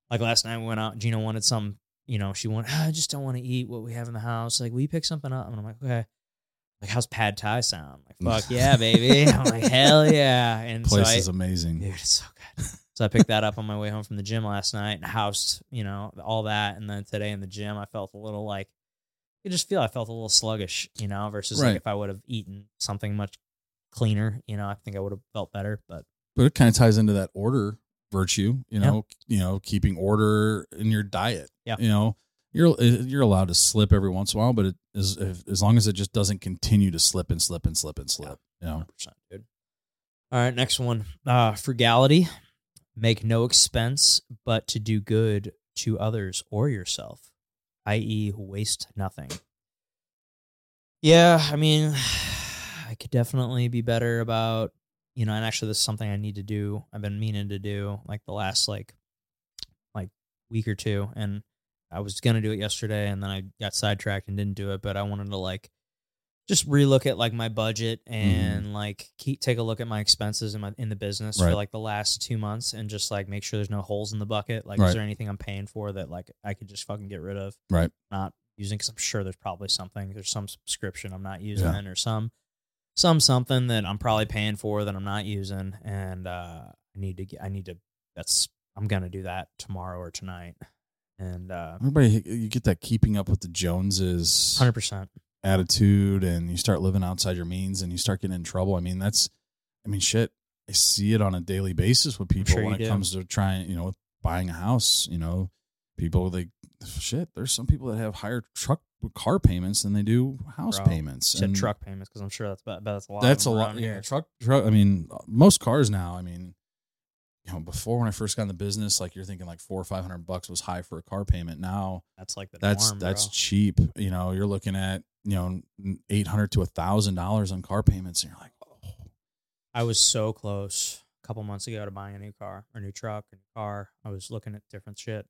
Like last night we went out. Gina wanted some, you know, she wanted. "Ah, I just don't want to eat what we have in the house. Like, we pick something up, and I'm like, okay. Like, how's pad thai sound? Like, fuck yeah, baby. I'm like, hell yeah. And Place so I, is amazing. Dude, it's so good. So I picked that up on my way home from the gym last night and housed, you know, all that. And then today in the gym, I felt a little like, you just feel I felt a little sluggish, you know, versus Right. like if I would have eaten something much cleaner, you know, I think I would have felt better. But But it kind of ties into that order virtue, you Yeah. know, you know, keeping order in your diet. Yeah. You know, you're you're allowed to slip every once in a while, but it is if, as long as it just doesn't continue to slip and slip and slip and slip. You know. 100% dude. All right, next one. Uh, frugality. Make no expense, but to do good to others or yourself, i.e., waste nothing. Yeah, I mean, I could definitely be better about, you know, and actually, this is something I need to do. I've been meaning to do like the last like, like week or two, and I was gonna do it yesterday, and then I got sidetracked and didn't do it. But I wanted to like just relook at like my budget and like keep take a look at my expenses in my in the business for like the last two months and just like make sure there's no holes in the bucket. Like, Right. is there anything I'm paying for that like I could just fucking get rid of? Right. Not using because I'm sure there's probably something. There's some subscription I'm not using Yeah. or some some something that I'm probably paying for that I'm not using, and uh, I need to get. I need to. That's I'm gonna do that tomorrow or tonight, and uh, Everybody, you get that keeping up with the Joneses hundred percent. Attitude, and you start living outside your means, and you start getting in trouble. I mean, that's, I mean, shit. I see it on a daily basis with people sure when it do. comes to trying, you know, buying a house. You know, people they shit. There's some people that have higher truck car payments than they do house Bro, payments. Said and truck payments because I'm sure that's about, that's a lot. That's a lot. Yeah, here. truck, truck. I mean, most cars now. I mean, you know, before when I first got in the business, like you're thinking like four or five hundred bucks was high for a car payment. Now That's like the that's norm, that's bro. cheap. You know, you're looking at you know, eight hundred to a thousand dollars on car payments, and you're like, oh. I was so close a couple months ago to buying a new car, or new truck, a new car. I was looking at different shit.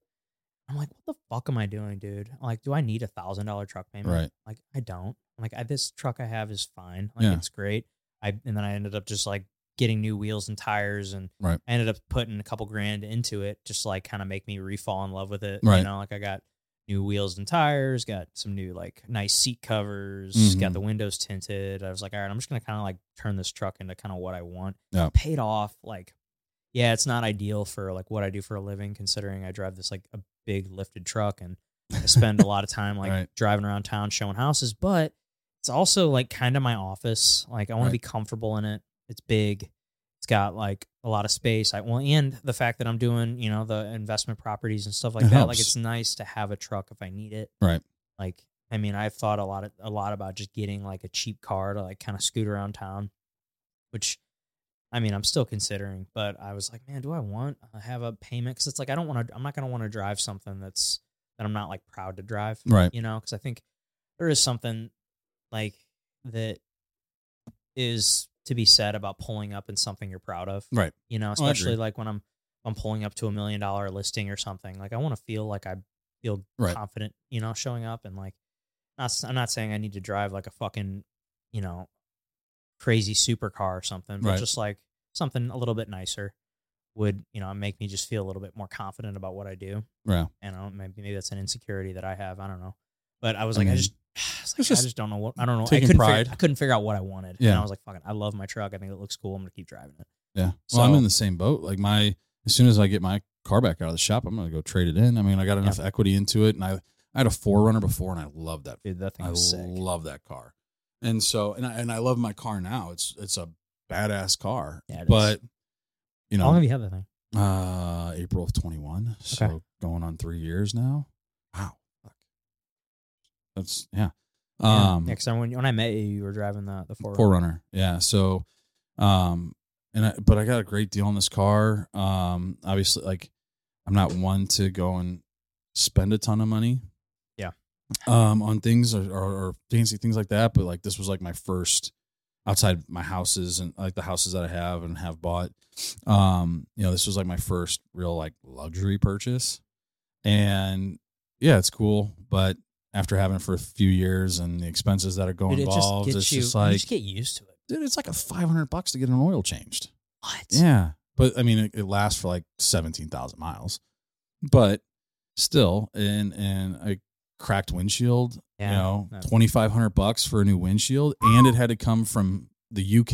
I'm like, what the fuck am I doing, dude? I'm like, do I need a thousand dollar truck payment? Right. Like, I don't. I'm like, I, this truck I have is fine. Like, Yeah. it's great. I and then I ended up just like getting new wheels and tires, and Right. I ended up putting a couple grand into it, just to, like kind of make me refall in love with it. Right. You know, like I got new wheels and tires, got some new like nice seat covers, Mhm. got the windows tinted. I was like, all right, I'm just gonna kind of like turn this truck into kind of what I want. Yeah. Paid off. Like, yeah, it's not ideal for like what I do for a living, considering I drive this like a big lifted truck and I spend a lot of time like Right. driving around town showing houses, but it's also like kind of my office. Like I want Right. to be comfortable in it. It's big. It's got like a lot of space. I well, and the fact that I'm doing, you know, the investment properties and stuff like It that. helps. Like it's nice to have a truck if I need it. Right. Like I mean, I've thought a lot of, a lot about just getting like a cheap car to like kind of scoot around town, which I mean, I'm still considering, but I was like, man, do I want to have a payment? Because it's like I don't want to. I'm not going to want to drive something that's that I'm not like proud to drive right, you know because i think there is something like that is to be said about pulling up in something you're proud of right, you know especially like when i'm i'm pulling up to a million dollar listing or something like i want to feel like i feel Right. confident you know showing up and like not, i'm not saying i need to drive like a fucking you know crazy supercar or something but Right. just like something a little bit nicer would you know make me just feel a little bit more confident about what i do yeah. and I don't maybe maybe that's an insecurity that I have. I don't know. But I was like, I, mean, just, I, like, it's I just just don't know what I don't know. I taking couldn't pride. Figure, I couldn't figure out what I wanted. And Yeah. I was like, fucking, I love my truck. I think it looks cool. I'm gonna keep driving it. Yeah. Well, I'm in the same boat. Like my, as soon as I get my car back out of the shop, I'm gonna go trade it in. I mean, I got enough equity into it, and I, I had a 4Runner before, and I love that. Dude, that thing I love that car, and so, and I, and I love my car now. It's it's a badass car, Yeah, it is. but you know, How long have you had that thing? uh, April of 21, so Okay. going on three years now. That's yeah. Um, yeah, when when I met you, you were driving the the four. 4Runner. Yeah. So, um, and I, but I got a great deal on this car. Um, obviously, like I'm not one to go and spend a ton of money. Yeah. Um, on things or, or, or fancy things like that, but like this was like my first outside my houses and like the houses that I have and have bought. Um, you know, this was like my first real like luxury purchase, and yeah, it's cool, but. After having it for a few years and the expenses that are going Dude, it just involved, gets it's you. just you like just get used to it. dude, it's like a five hundred bucks to get an oil changed. What? Yeah, but I mean, it, it lasts for like seventeen thousand miles, but still, and and a cracked windshield, Yeah, you know, no. twenty five hundred bucks for a new windshield, and it had to come from the UK.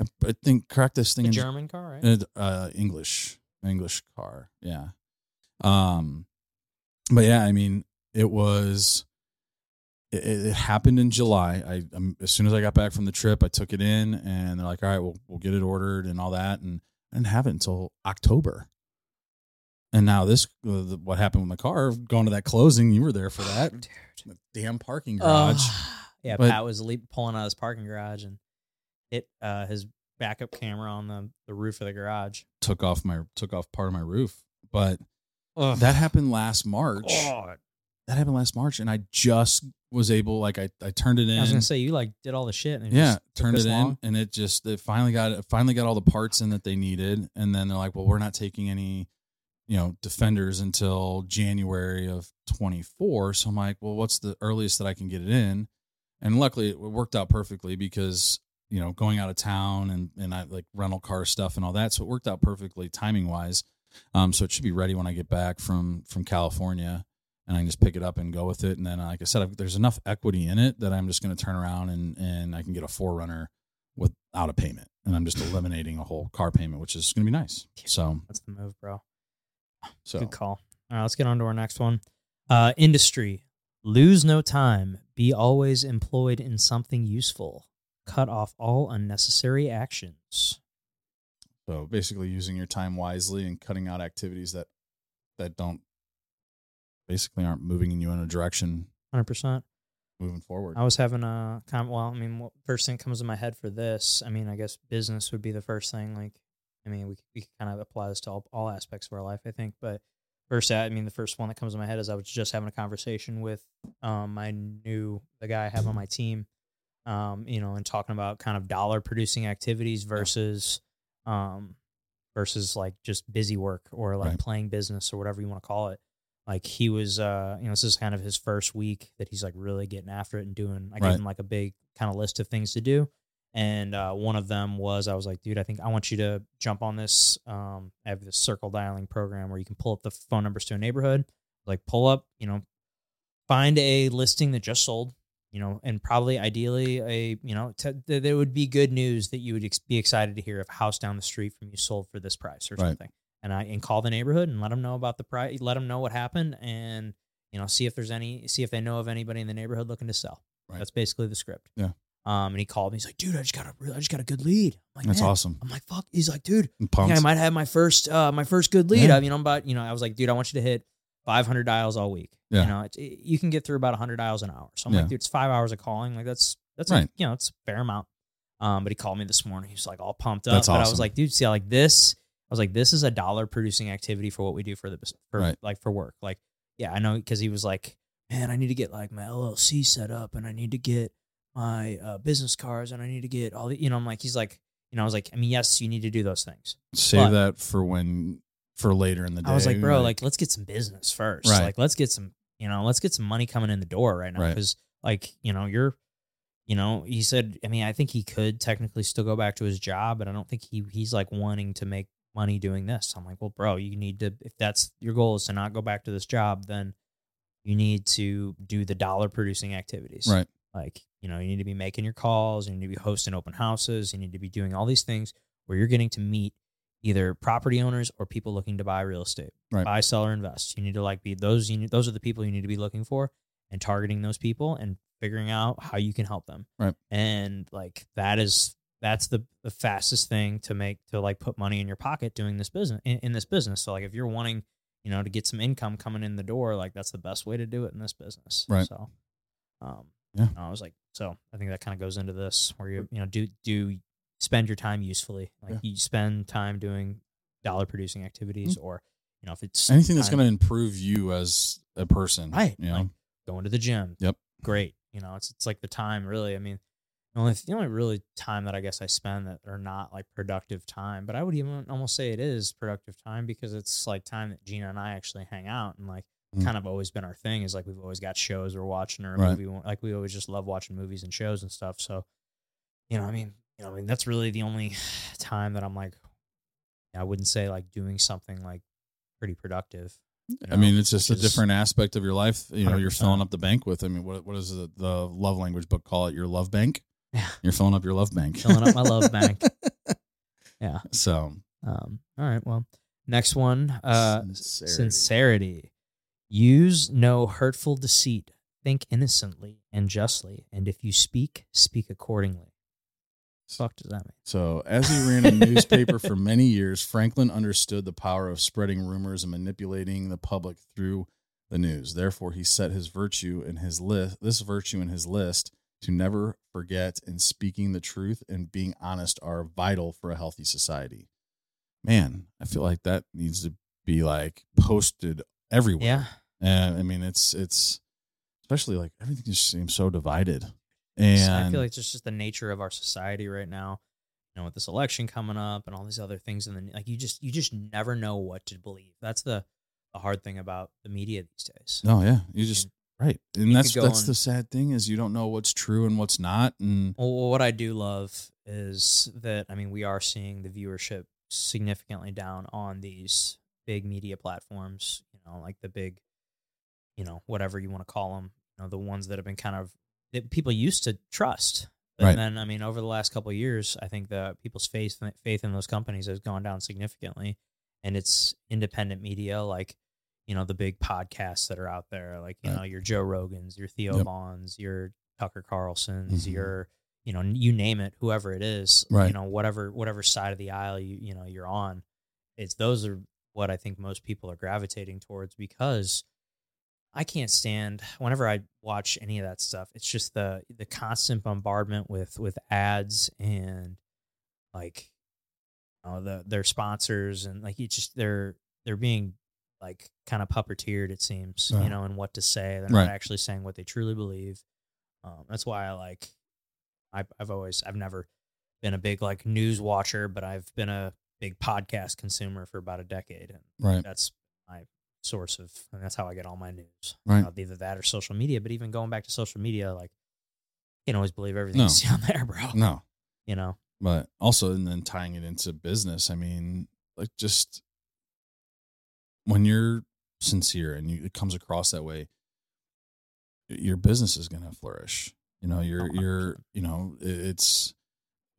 I, I think cracked this thing The in German car, right? uh, uh, English English car. Yeah. Um, but yeah, I mean, it was. It, it happened in July. I um, as soon as I got back from the trip, I took it in, and they're like, "All right, we'll we'll get it ordered and all that," and I didn't have it until October. And now this, uh, the- what happened with my car? Going to that closing, you were there for that. The damn parking garage. Oh, yeah, But- Pat was leap, pulling out of his parking garage and hit uh, his backup camera on the, the roof of the garage. took off my took off part of my roof, but Ugh. that happened last March. God. That happened last March, and I just was able, like, I, I turned it in. I was gonna say you like did all the shit and it yeah, just turned it in, and it just it finally got it finally got all the parts in that they needed, and then they're like, well, we're not taking any, you know, defenders until January of twenty four. So I'm like, well, what's the earliest that I can get it in? And luckily, it worked out perfectly because you know going out of town and and I like rental car stuff and all that, so it worked out perfectly timing wise. Um, so it should be ready when I get back from from California and I can just pick it up and go with it. And then, like I said, I've, there's enough equity in it that I'm just going to turn around and and I can get a 4Runner without a payment, and I'm just eliminating a whole car payment, which is going to be nice. So, That's the move, bro. so Good call. All right, let's get on to our next one. Uh, industry. Lose no time. Be always employed in something useful. Cut off all unnecessary actions. so basically, using your time wisely and cutting out activities that that don't basically aren't moving you in a direction 100%. moving forward. I was having a com Well, I mean, what first thing comes to my head for this? I mean, I guess business would be the first thing. Like, I mean, we we kind of apply this to all, all aspects of our life, I think. But first, I mean, the first one that comes to my head is I was just having a conversation with um, my new the guy I have on my team, um, you know, and talking about kind of dollar producing activities versus, um, versus like just busy work or like Right. playing business or whatever you want to call it. Like he was, uh, you know, this is kind of his first week that he's like really getting after it and doing. I gave Right. him like a big kind of list of things to do, and uh, one of them was I was like, dude, I think I want you to jump on this. Um, I have this circle dialing program where you can pull up the phone numbers to a neighborhood, like pull up, you know, find a listing that just sold, you know, and probably ideally a, you know, t- there would be good news that you would ex- be excited to hear if a house down the street from you sold for this price or Right. something. And I and call the neighborhood and let them know about the price, let them know what happened, and you know, see if there's any, see if they know of anybody in the neighborhood looking to sell. Right. That's basically the script. Yeah. Um, and he called me. He's like, "Dude, I just got a, I just got a good lead." I'm like, That's "Man." awesome. I'm like, "Fuck." He's like, "Dude, I'm I might have my first, uh, my first good lead." Yeah. I mean, I'm about, you know, I was like, "Dude, I want you to hit 500 dials all week." Yeah. You know, it's, it, you can get through about 100 dials an hour. So I'm Yeah. like, "Dude, it's five hours of calling. Like that's that's Right. a, you know, it's a fair amount." Um, but he called me this morning. He was like all pumped up. That's awesome. but I was like, "Dude, see, I like this." I was like, "This is a dollar producing activity for what we do for the for Right. like for work." Like, yeah, I know because he was like, "Man, I need to get like my LLC set up, and I need to get my uh, business cards, and I need to get all the, you know." I'm like, he's like, you know, I was like, I mean, yes, you need to do those things. Save but- that for when for later in the day. I was like, bro, like, let's get some business first. Right. Like, let's get some, you know, let's get some money coming in the door right now. Right. Because, like, you know, you're, you know, he said, I mean, I think he could technically still go back to his job, but I don't think he he's like wanting to make money doing this. I'm like, well, bro, you need to, if that's your goal is to not go back to this job, then you need to do the dollar producing activities. right. Like, you know, you need to be making your calls, you need to be hosting open houses, you need to be doing all these things where you're getting to meet either property owners or people looking to buy real estate. Right. Buy, sell, or invest. You need to like be those you need, those are the people you need to be looking for and targeting those people and figuring out how you can help them. Right. And like that is that's the the fastest thing to make to like put money in your pocket doing this business in, in this business. So like if you're wanting, you know, to get some income coming in the door, like that's the best way to do it in this business. Right. So um Yeah. I was like, so I think that kind of goes into this where you you know do do spend your time usefully, like Yeah. you spend time doing dollar producing activities, or you know if it's Mm-hmm. Anything that's going to improve you as a person. Right, You know. like- going to the gym, Yep. great. You know, it's it's like the time really. I mean, only the only really time that I guess I spend that are not like productive time, but I would even almost say it is productive time because it's like time that Gina and I actually hang out and like Mm. kind of always been our thing is like we've always got shows we're watching or a Right. movie like we always just love watching movies and shows and stuff. So, you know, I mean, you know, I mean that's really the only time that I'm like, I wouldn't say like doing something like pretty productive. you I mean, it's just a different aspect of your life. You know, you're filling up the bank with. I mean, what what is the, the love language book call it? Your love bank. Yeah. You're filling up your love bank. filling up my love bank. Yeah. So Um, all right. Well, next one. Uh, Sincerity. sincerity. Use no hurtful deceit. Think innocently and justly, and if you speak, speak accordingly. Fuck does that mean? So, as he ran a newspaper for many years, Franklin understood the power of spreading rumors and manipulating the public through the news. Therefore, he set his virtue in his list, this virtue in his list, to never forget and speaking the truth and being honest are vital for a healthy society. Man, I feel like that needs to be like posted everywhere. Yeah. And I mean, it's it's especially like everything just seems so divided. And I feel like it's just the nature of our society right now. You know, with this election coming up and all these other things, and then like you just you just never know what to believe. That's the the hard thing about the media these days. No, yeah, you just right, and you that's that's on- the sad thing is you don't know what's true and what's not, and Well, what I do love is that I mean we are seeing the viewership significantly down on these big media platforms. You know, like the big, you know, whatever you want to call them. You know, the ones that have been kind of that people used to trust. But Right. then, I mean, over the last couple of years, I think that people's faith faith in those companies has gone down significantly, and it's independent media like you know the big podcasts that are out there, like you Right. know your Joe Rogans, your Theo Yep. Vons, your Tucker Carlsons, Mhm. your you know you name it, whoever it is, Right. you know whatever whatever side of the aisle you you know you're on, it's those are what I think most people are gravitating towards because I can't stand whenever I watch any of that stuff. It's just the the constant bombardment with with ads and like uh, the their sponsors and like it's just they're they're being like kind of puppeteered. It seems Yeah. you know, and what to say. They're Right. not actually saying what they truly believe. Um, that's why I like. I, I've always I've never been a big like news watcher, but I've been a big podcast consumer for about a decade, and Right. that's my source of, and that's how I get all my news. Right. Uh, either that or social media. But even going back to social media, like you can't always believe everything No. you see on there, bro. No. You know, But also, and then tying it into business, I mean, like just when you're sincere and you, it comes across that way, your business is going to flourish. You know, you're, Oh, you're, you know, it's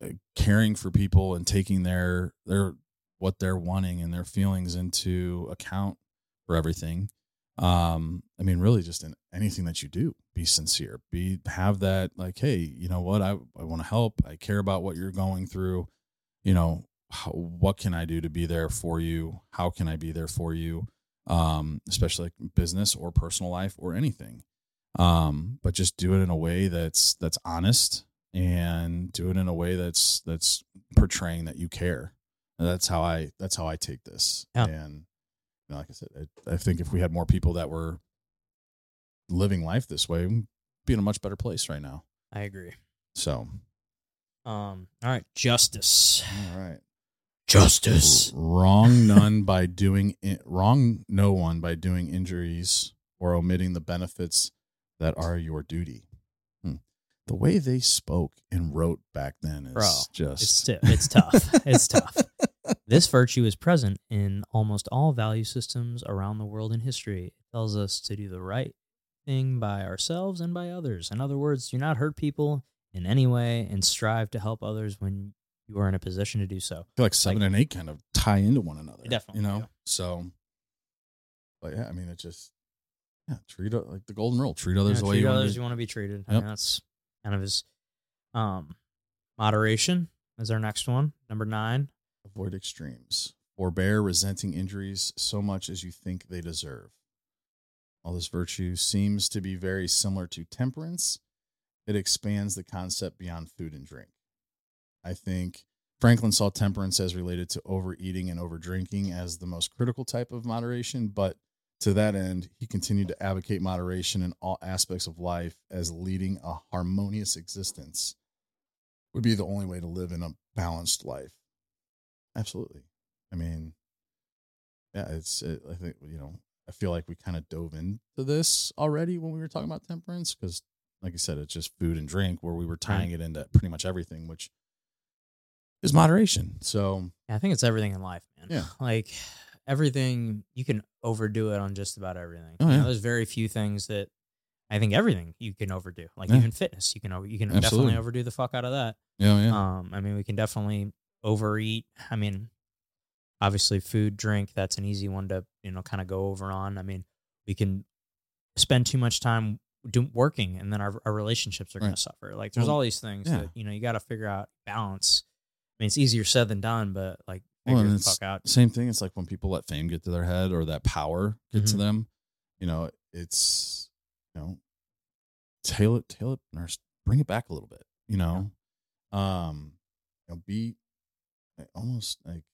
uh, caring for people and taking their, their, what they're wanting and their feelings into account for everything. Um, I mean, really just in anything that you do, be sincere, be, have that like, Hey, you know what? I, I want to help. I care about what you're going through. You know, how, what can I do to be there for you? How can I be there for you? Um, especially like business or personal life or anything. Um, but just do it in a way that's, that's honest and do it in a way that's, that's portraying that you care. And that's how I, that's how I take this. Yeah. And, you know, like I said, I, I think if we had more people that were living life this way, we'd be in a much better place right now. I agree. So, Um, all right, justice. all right. Justice. wrong none by doing i- wrong no one by doing injuries or omitting the benefits that are your duty. Hmm. The way they spoke and wrote back then is Bro, just It's sti- it's tough. it's tough. This virtue is present in almost all value systems around the world in history. It tells us to do the right thing by ourselves and by others. In other words, do not hurt people in any way and strive to help others when you are in a position to do so. I feel like seven and eight kind of tie into one another. Definitely you know. do. So, but yeah, I mean, it just yeah, treat like the golden rule: treat others Yeah, the way you want others want to be treated. I mean, that's kind of his um moderation is our next one. Number nine. Avoid extremes. Forbear resenting injuries so much as you think they deserve. While this virtue seems to be very similar to temperance, it expands the concept beyond food and drink. I think Franklin saw temperance as related to overeating and overdrinking as the most critical type of moderation, but to that end, he continued to advocate moderation in all aspects of life as leading a harmonious existence would be the only way to live in a balanced life. Absolutely. I mean, yeah, it's, it, I think, you know, I feel like we kind of dove into this already when we were talking about temperance because, like I said, it's just food and drink where we were tying it into pretty much everything, which is moderation. So, I think it's everything in life, man. Yeah. Like everything, you can overdo it on just about everything. Oh, You know, there's very few things that I think everything you can overdo. Like Yeah. even fitness, you can over, you can Absolutely. definitely overdo the fuck out of that. yeah, yeah. Um, I mean, we can definitely overeat. I mean, obviously, food, drink, that's an easy one to you know kind of go over on. I mean, we can spend too much time do, working, and then our our relationships are going Right. to suffer. Like, there's all these things yeah. that you know you got to figure out balance. Mean, it's easier said than done, but like Well, figure and the it's- fuck out. Same thing. It's like when people let fame get to their head or that power get to Mhm. them. You know, it's you know, tail it, tail it, s- bring it back a little bit. You know, um, you know, be almost like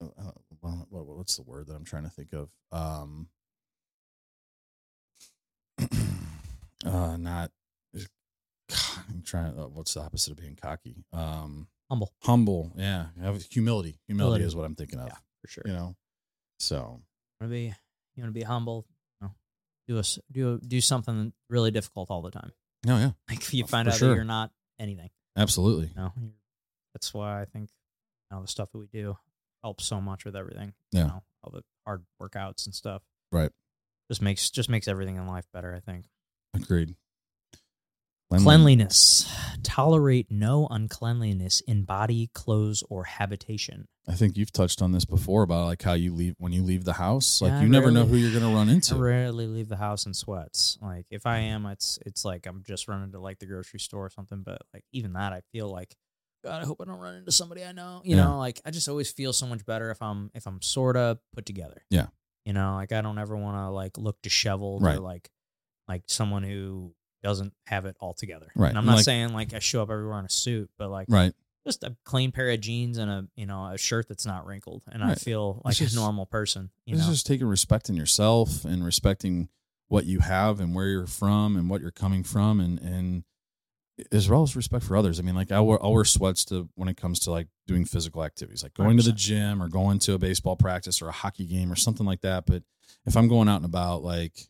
uh, what, what, what's the word that I'm trying to think of? Um, uh, not. I'm trying. Uh, what's the opposite of being cocky? Um, Humble humble. Yeah, have humility. Humility Humility. is what I'm thinking of. Yeah. for sure. You know, so You want to be you want to be humble. You know, do a s do a, do something really difficult all the time. no, yeah, Like if you Oh, find for out sure. that you're not anything. absolutely. You know, that's why I think you know the stuff that we do helps so much with everything. Yeah. You know, all the hard workouts and stuff. Right. Just makes just makes everything in life better. I think. Agreed. Cleanliness. Tolerate no uncleanliness in body, clothes, or habitation. I think you've touched on this before about like how you leave when you leave the house. Like Yeah, you I never know who you're going to run I into. rarely leave the house in sweats. Like if I am, it's it's like I'm just running to like the grocery store or something. But like even that, I feel like God, I hope I don't run into somebody I know. You Yeah. know, like I just always feel so much better if I'm if I'm sort of put together. Yeah. You know, like I don't ever want to like look disheveled or Right. like like someone who doesn't have it all together. Right. And I'm not like- saying like I show up everywhere in a suit, but like Right. just a clean pair of jeans and a you know a shirt that's not wrinkled, and I feel like just- a normal person. You it's know, just taking respect in yourself and respecting what you have and where you're from and what you're coming from and and as well as respect for others. I mean, like I wear, I'll wear sweats to when it comes to like doing physical activities, like going to the gym or going to a baseball practice or a hockey game or something like that. But if I'm going out and about, like,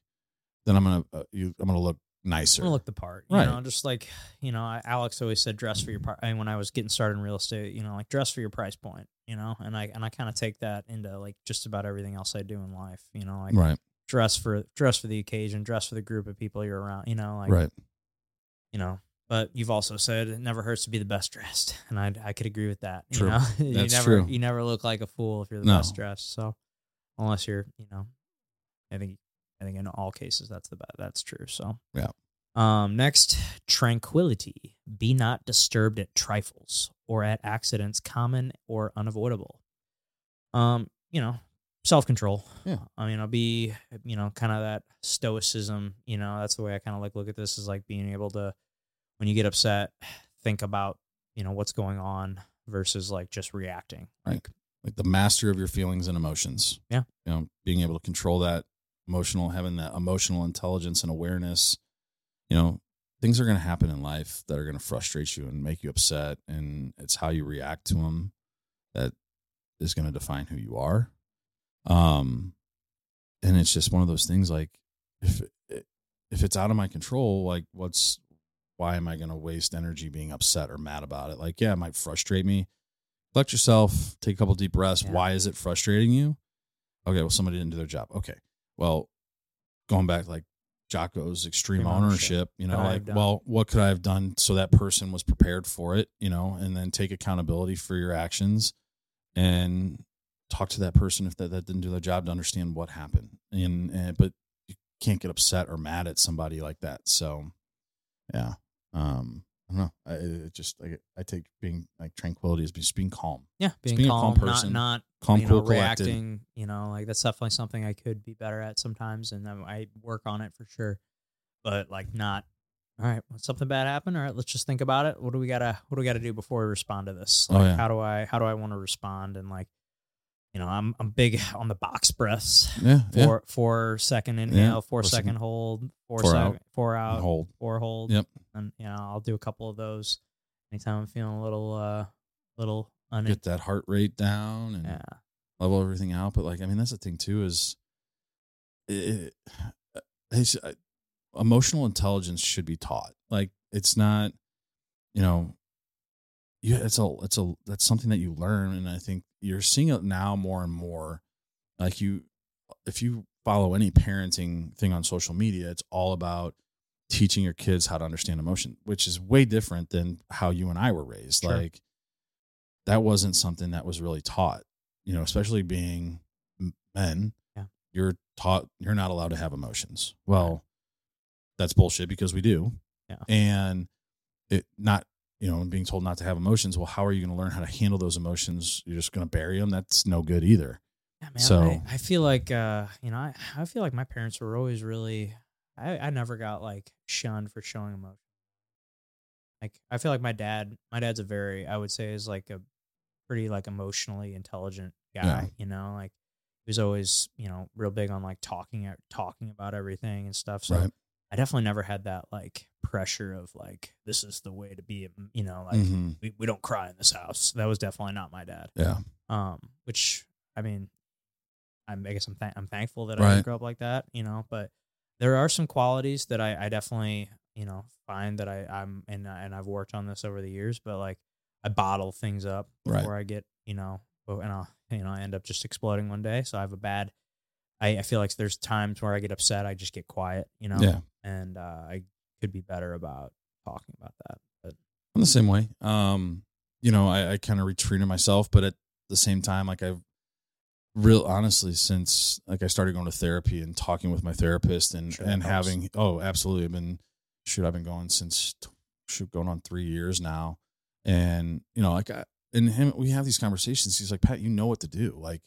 then I'm gonna uh, you, I'm gonna look nicer. I'm gonna look the part. You Right. know, just like you know, Alex always said, dress for your part. I mean, when I was getting started in real estate, you know, like dress for your price point. You know, and I and I kind of take that into like just about everything else I do in life. You know, like right, dress for dress for the occasion, dress for the group of people you're around. You know, like right, you know. But you've also said it never hurts to be the best dressed, and I I could agree with that. True. You know, you That's never true. you never look like a fool if you're the No. best dressed. So unless you're, you know, I think I think in all cases that's the best. That's true. So Yeah. Um. Next, tranquility. Be not disturbed at trifles or at accidents common or unavoidable. Um. You know, self control. Yeah. I mean, I'll be, you know, kind of that stoicism. You know, that's the way I kind of like look at this is like being able to, when you get upset, think about, you know, what's going on versus like just reacting. Right. Like, like the master of your feelings and emotions. Yeah. You know, being able to control that emotional, having that emotional intelligence and awareness. You know, things are going to happen in life that are going to frustrate you and make you upset. And it's how you react to them that is going to define who you are. Um, and it's just one of those things like if, if it's out of my control, like what's, why am I going to waste energy being upset or mad about it? Like, yeah, it might frustrate me collect yourself, take a couple deep breaths. Yeah. Why is it frustrating you? Okay, well, somebody didn't do their job. Okay, well, going back like Jocko's extreme Extreme ownership, ownership. you know, like, well, what could I have done so that person was prepared for it, you know, and then take accountability for your actions and talk to that person if that, that didn't do their job to understand what happened. And, and but you can't get upset or mad at somebody like that. So, yeah. Um, I don't know. I it just I, I take being like tranquility as just being calm, yeah, being, being a calm, calm not person, not calm, you cool, know, collected. reacting. You know, like that's definitely something I could be better at sometimes, and I, work on it for sure. But like, not all right. When something bad happened, all right, let's just think about it. What do we gotta What do we gotta do before we respond to this? Oh, yeah. How do I How do I want to respond? And like, you know, I'm I'm big on the box breaths. Yeah, yeah. Four four second inhale, four four second- second hold, four, four second out, four out, hold. four hold. Yep. And you know, I'll do a couple of those anytime I'm feeling a little uh little un Get that heart rate down and yeah. level everything out. But like, I mean, that's the thing too is, it, it's, uh, emotional intelligence should be taught. Like, it's not, you know, you it's a it's a that's something that you learn, and I think you're seeing it now more and more. Like you, if you follow any parenting thing on social media, it's all about teaching your kids how to understand emotion, which is way different than how you and I were raised. Sure. Like that wasn't something that was really taught, you know, especially being men. Yeah. You're taught you're not allowed to have emotions. Well, that's bullshit because we do. Yeah. And it not, you know, being told not to have emotions. Well, how are you going to learn how to handle those emotions? You're just going to bury them. That's no good either. Yeah, man. So- I, I feel like uh, you know, I, I feel like my parents were always really I, I never got like shunned for showing emotion. Like I feel like my dad my dad's a very I would say is like a pretty like emotionally intelligent guy, Yeah. you know, like he was always, you know, real big on like talking at talking about everything and stuff. So Right. I definitely never had that like pressure of like this is the way to be, you know, like Mhm. we, we don't cry in this house. That was definitely not my dad Yeah. um, which I mean, I'm, I guess I'm th- I'm thankful that I Right. didn't grow up like that, you know. But there are some qualities that I, I definitely you know find that I I'm and and I've worked on this over the years, but like I bottle things up Right. before I get you know, and I'll you know I end up just exploding one day. So I have a bad. I, I feel like there's times where I get upset, I just get quiet, you know, Yeah. and uh, I could be better about talking about that. But I'm the same way. Um, you know, I, I kind of retreated myself, but at the same time, like I've real honestly since like I started going to therapy and talking with my therapist and Sure and having oh absolutely I've been shoot I've been going since shoot going on three years now, and you know like I, and him we have these conversations. He's like Pat, you know what to do. Like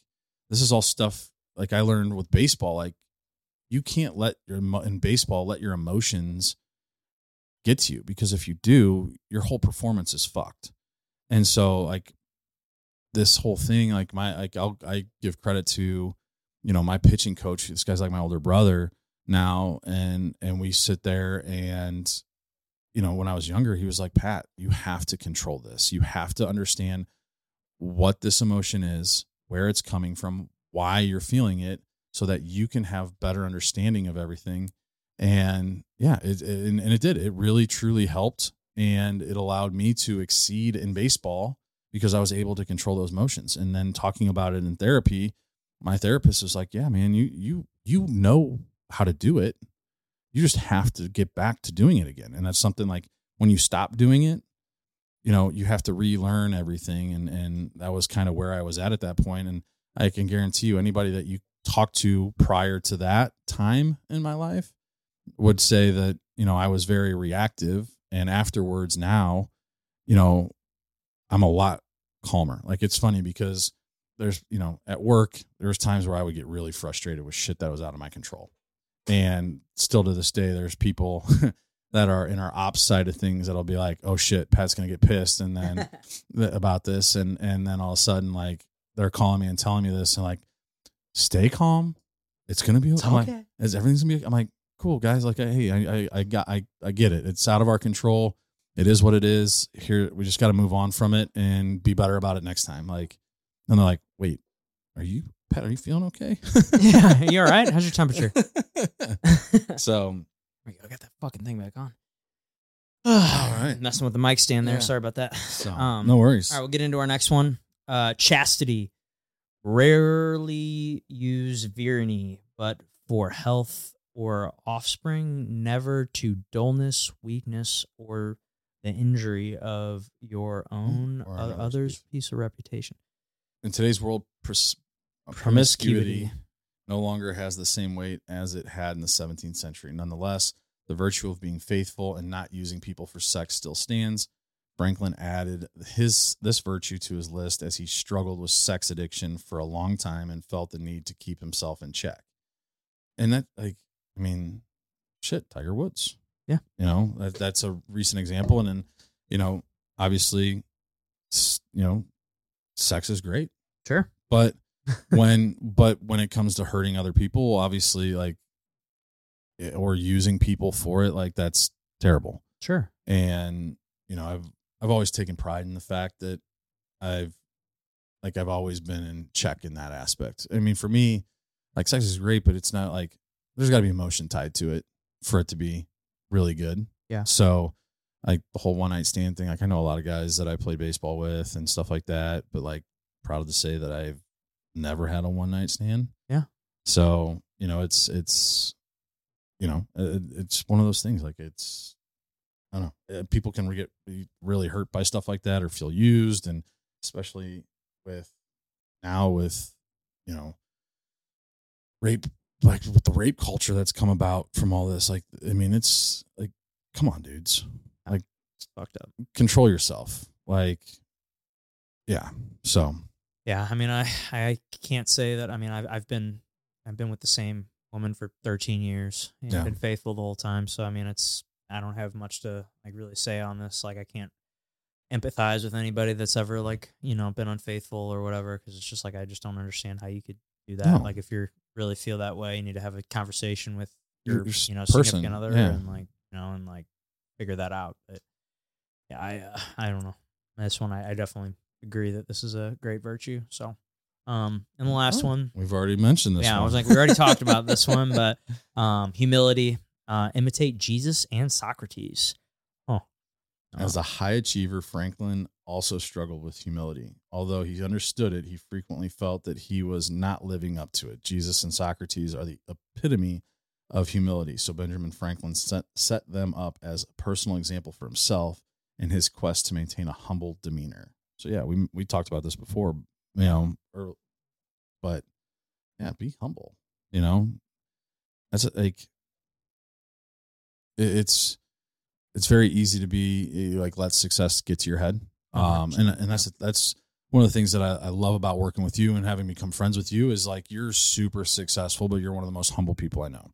this is all stuff like I learned with baseball. Like you can't let your in baseball let your emotions get to you because if you do, your whole performance is fucked. and so like this whole thing, like my like I'll I give credit to, you know, my pitching coach. This guy's like my older brother now, and and we sit there and, you know, when I was younger, he was like, Pat, you have to control this. You have to understand what this emotion is, where it's coming from, why you're feeling it, so that you can have better understanding of everything. And yeah, it, and, and it did. It really truly helped, and it allowed me to exceed in baseball because I was able to control those motions. And then talking about it in therapy, my therapist was like, "Yeah, man, you you you know how to do it. You just have to get back to doing it again." And that's something like when you stop doing it, you know, you have to relearn everything and and that was kind of where I was at at that point and I can guarantee you anybody that you talk to prior to that time in my life would say that, you know, I was very reactive and afterwards now, you know, I'm a lot calmer. Like it's funny because there's, you know, at work, there's times where I would get really frustrated with shit that was out of my control. And still to this day, there's people that are in our ops side of things that'll be like, oh shit, Pat's gonna get pissed and then about this. And and then all of a sudden, like they're calling me and telling me this and like, stay calm. It's gonna be okay. Like, is everything's gonna be I'm like, cool guys, like hey, I I, I got I, I get it. It's out of our control it is what it is. Here, we just got to move on from it and be better about it next time. Like, and they're like, wait, are you, Pat, are you feeling okay? yeah. You all right? How's your temperature? so, I got that fucking thing back on. all right. Messing with the mic stand there. Yeah. Sorry about that. So, Um, no worries. All right, we'll get into our next one. Uh, chastity. Rarely use venery, but for health or offspring, never to dullness, weakness, or the injury of your hmm. own or another's others' peace. of reputation. In today's world, pros- uh, Promiscuity. promiscuity no longer has the same weight as it had in the 17th century. Nonetheless, the virtue of being faithful and not using people for sex still stands. Franklin added his this virtue to his list as he struggled with sex addiction for a long time and felt the need to keep himself in check. And that like I mean shit, Tiger Woods. Yeah. You know, that, that's a recent example and then, you know, obviously you know, sex is great, Sure. but when but when it comes to hurting other people, obviously like eh, or using people for it, like that's terrible Sure. and you know i've i've always taken pride in the fact that i've like i've always been in check in that aspect i mean for me like sex is great but it's not like there's got to be emotion tied to it for it to be really good Yeah. so like the whole one night stand thing like i know a lot of guys that i played baseball with and stuff like that but like proud to say that i've never had a one night stand Yeah. so you know it's it's you know it, it's one of those things like it's I don't know. uh, People can get really hurt by stuff like that or feel used, and especially with now with you know rape, like with the rape culture that's come about from all this. Like, I mean, it's like, come on, dudes, It's fucked up. control yourself. Like, yeah. So Yeah, I mean, I I can't say that. I mean, I've I've been I've been with the same woman for 13 years and Yeah. been faithful the whole time. So I mean, it's I don't have much to like really say on this. Like, I can't empathize with anybody that's ever like you know been unfaithful or whatever because it's just like I just don't understand how you could do that. No. Like, if you really feel that way, you need to have a conversation with Your- your, you know person, significant other yeah. and like you know and like figure that out. But yeah, I uh, I don't know. This one, I, I definitely agree that this is a great virtue. So, um, and the last Oh, one, we've already mentioned this. yeah, I was like, we already talked about this one, but um, humility, uh, imitate Jesus and Socrates. As uh-huh. a high achiever, Franklin also struggled with humility. Although he understood it, he frequently felt that he was not living up to it. Jesus and Socrates are the epitome of humility. So Benjamin Franklin set, set them up as a personal example for himself in his quest to maintain a humble demeanor. So yeah, we we talked about this before, you know, or, but yeah, be humble. You know, that's like it's it's very easy to be like let success get to your head um and and that's that's one of the things that I, I love about working with you and having become friends with you is like you're super successful but you're one of the most humble people i know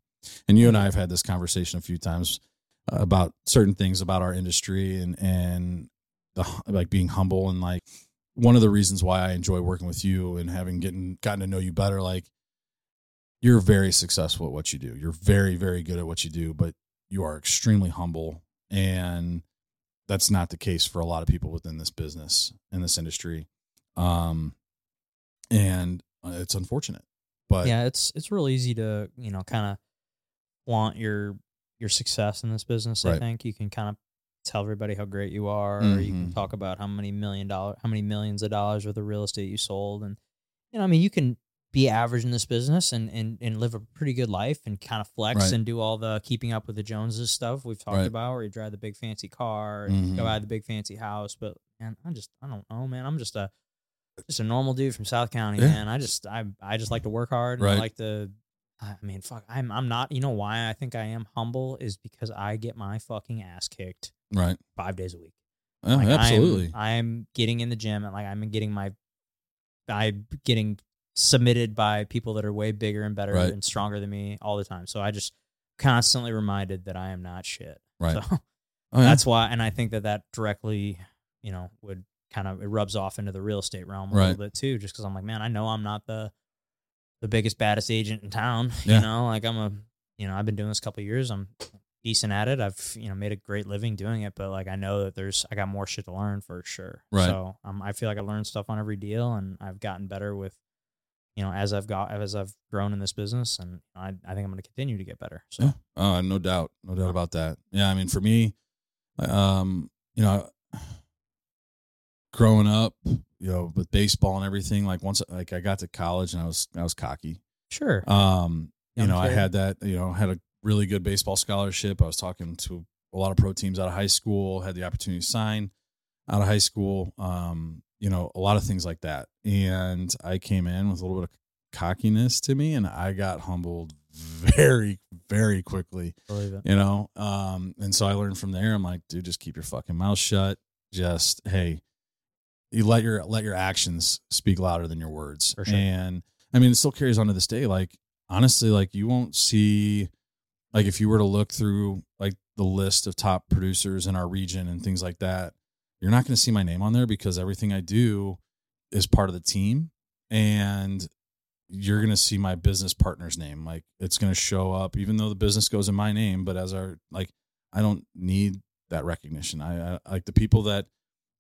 and you and i have had this conversation a few times about certain things about our industry and and the like being humble and like one of the reasons why I enjoy working with you and having getting gotten to know you better. Like you're very successful at what you do. You're very very good at what you do, but you are extremely humble and that's not the case for a lot of people within this business in this industry um and uh, it's unfortunate but yeah, it's it's real easy to you know kind of flaunt your your success in this business. I think you can kind of tell everybody how great you are, or you can Mhm. talk about how many million dollar, how many millions of dollars worth of real estate you sold, and you know, I mean, you can be average in this business and and and live a pretty good life and kind of flex Right. and do all the keeping up with the Joneses stuff we've talked Right. about, where you drive the big fancy car, and Mhm. go buy the big fancy house. But man, I just I don't know, man. I'm just a just a normal dude from South County, Yeah. man. I just I I just like to work hard. And I like to. I mean, fuck. I'm I'm not. You know why I think I am humble is because I get my fucking ass kicked right five days a week. Yeah, Like, I'm- absolutely I'm, getting in the gym and like I'm getting my, I'm getting submitted by people that are way bigger and better Right. and stronger than me all the time. So I just constantly reminded that I am not shit. right So Oh, yeah. that's why, and I think that that directly, you know, would kind of it rubs off into the real estate realm a Right. little bit too. Just because I'm like, man, I know I'm not the the biggest baddest agent in town. Yeah. You know, like I'm a, you know, I've been doing this a couple of years. I'm decent at it. I've you know made a great living doing it, but like I know that there's I got more shit to learn for sure. Right. So um, I feel like I learned stuff on every deal, and I've gotten better with. You know, as I've got as I've grown in this business, and I, I think I'm going to continue to get better. So Yeah. Oh, no doubt, no doubt about that. Yeah, I mean, for me, um, you know, growing up, you know, with baseball and everything, like once, like I got to college and I was, I was cocky. sure, Um, you know, I had that, you know, had a really good baseball scholarship. I was talking to a lot of pro teams out of high school, had the opportunity to sign out of high school. Um, you know, a lot of things like that. And I came in with a little bit of cockiness to me and I got humbled very, very quickly you know um and so i learned from there i'm like dude just keep your fucking mouth shut just hey you let your let your actions speak louder than your words sure. and i mean it still carries on to this day like honestly like you won't see like if you were to look through like the list of top producers in our region and things like that you're not going to see my name on there because everything i do is part of the team and you're going to see my business partner's name. Like it's going to show up even though the business goes in my name but as our like i don't need that recognition. I, I like the people that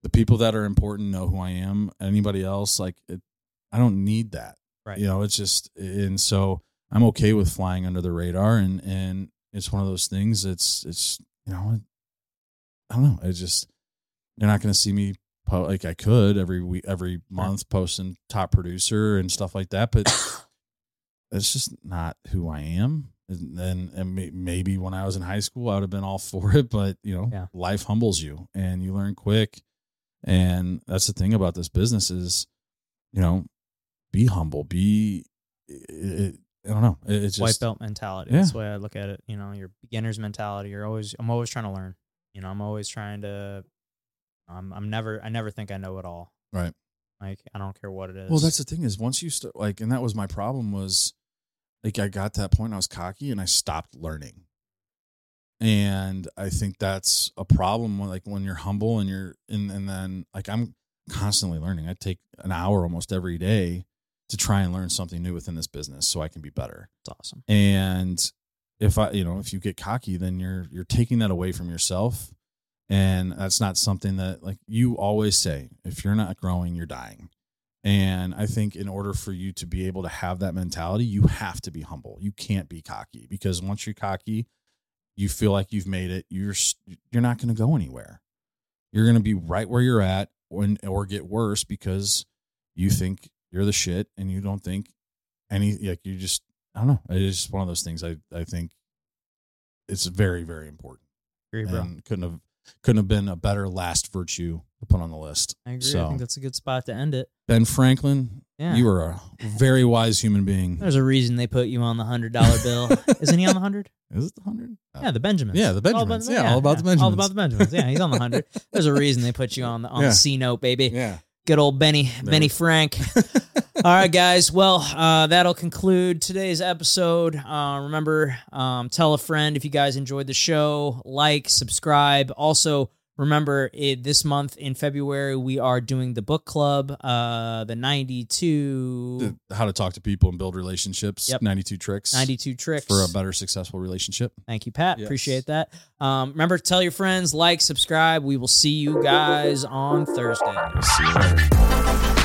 the people that are important know who i am. Anybody else like it i don't need that. Right. you know it's just and so i'm okay with flying under the radar and and it's one of those things it's it's you know i don't know. It just you're not going to see me po- like i could every week every month posting top producer and stuff like that but it's just not who i am and then and maybe when i was in high school i would have been all for it but you know Yeah. life humbles you and you learn quick and that's the thing about this business is you know be humble be it, it, i don't know it, it's white just belt mentality. Yeah. That's the way I look at it. You know, your beginner's mentality. You're always I'm always trying to learn. You know, I'm always trying to I'm I'm never I never think I know it all. Right. Like I don't care what it is. Well, that's the thing is once you start like, and that was my problem was like I got to that point I was cocky and I stopped learning, and I think that's a problem when like when you're humble and you're and and then like I'm constantly learning. I take an hour almost every day to try and learn something new within this business so I can be better. It's awesome. And if I, you know, if you get cocky, then you're you're taking that away from yourself, and that's not something that like you always say. If you're not growing, you're dying. And I think in order for you to be able to have that mentality, you have to be humble. You can't be cocky because once you're cocky, you feel like you've made it. You're you're not going to go anywhere. You're going to be right where you're at, or, or get worse because you think you're the shit and you don't think any like you just I don't know. It's just one of those things. I I think it's very very important, Agree, bro. and couldn't have couldn't have been a better last virtue to put on the list. I agree. I think that's a good spot to end it. Ben Franklin, Yeah. you are a very wise human being. There's a reason they put you on the hundred dollar bill. Isn't he on the hundred? Is it the hundred? Yeah, the uh, Benjamins. Yeah, the All about Benjamins. Yeah, all about the Benjamins. All about the Benjamins. Yeah, he's on the hundred. There's a reason they put you on the on Yeah. the C note, baby. Yeah. Good old Benny, Benny Frank. All right, guys. Well, uh, that'll conclude today's episode. Uh, remember, um, tell a friend if you guys enjoyed the show. Like, subscribe. Also, Remember, it, this month in February, we are doing the book club, uh, the 92, The- how to talk to people and build relationships. Yep. 92 tricks 92 tricks. for a better successful relationship. Thank you, Pat. Yes. Appreciate that. Um, remember to tell your friends, like, subscribe. We will see you guys on Thursday. See you later.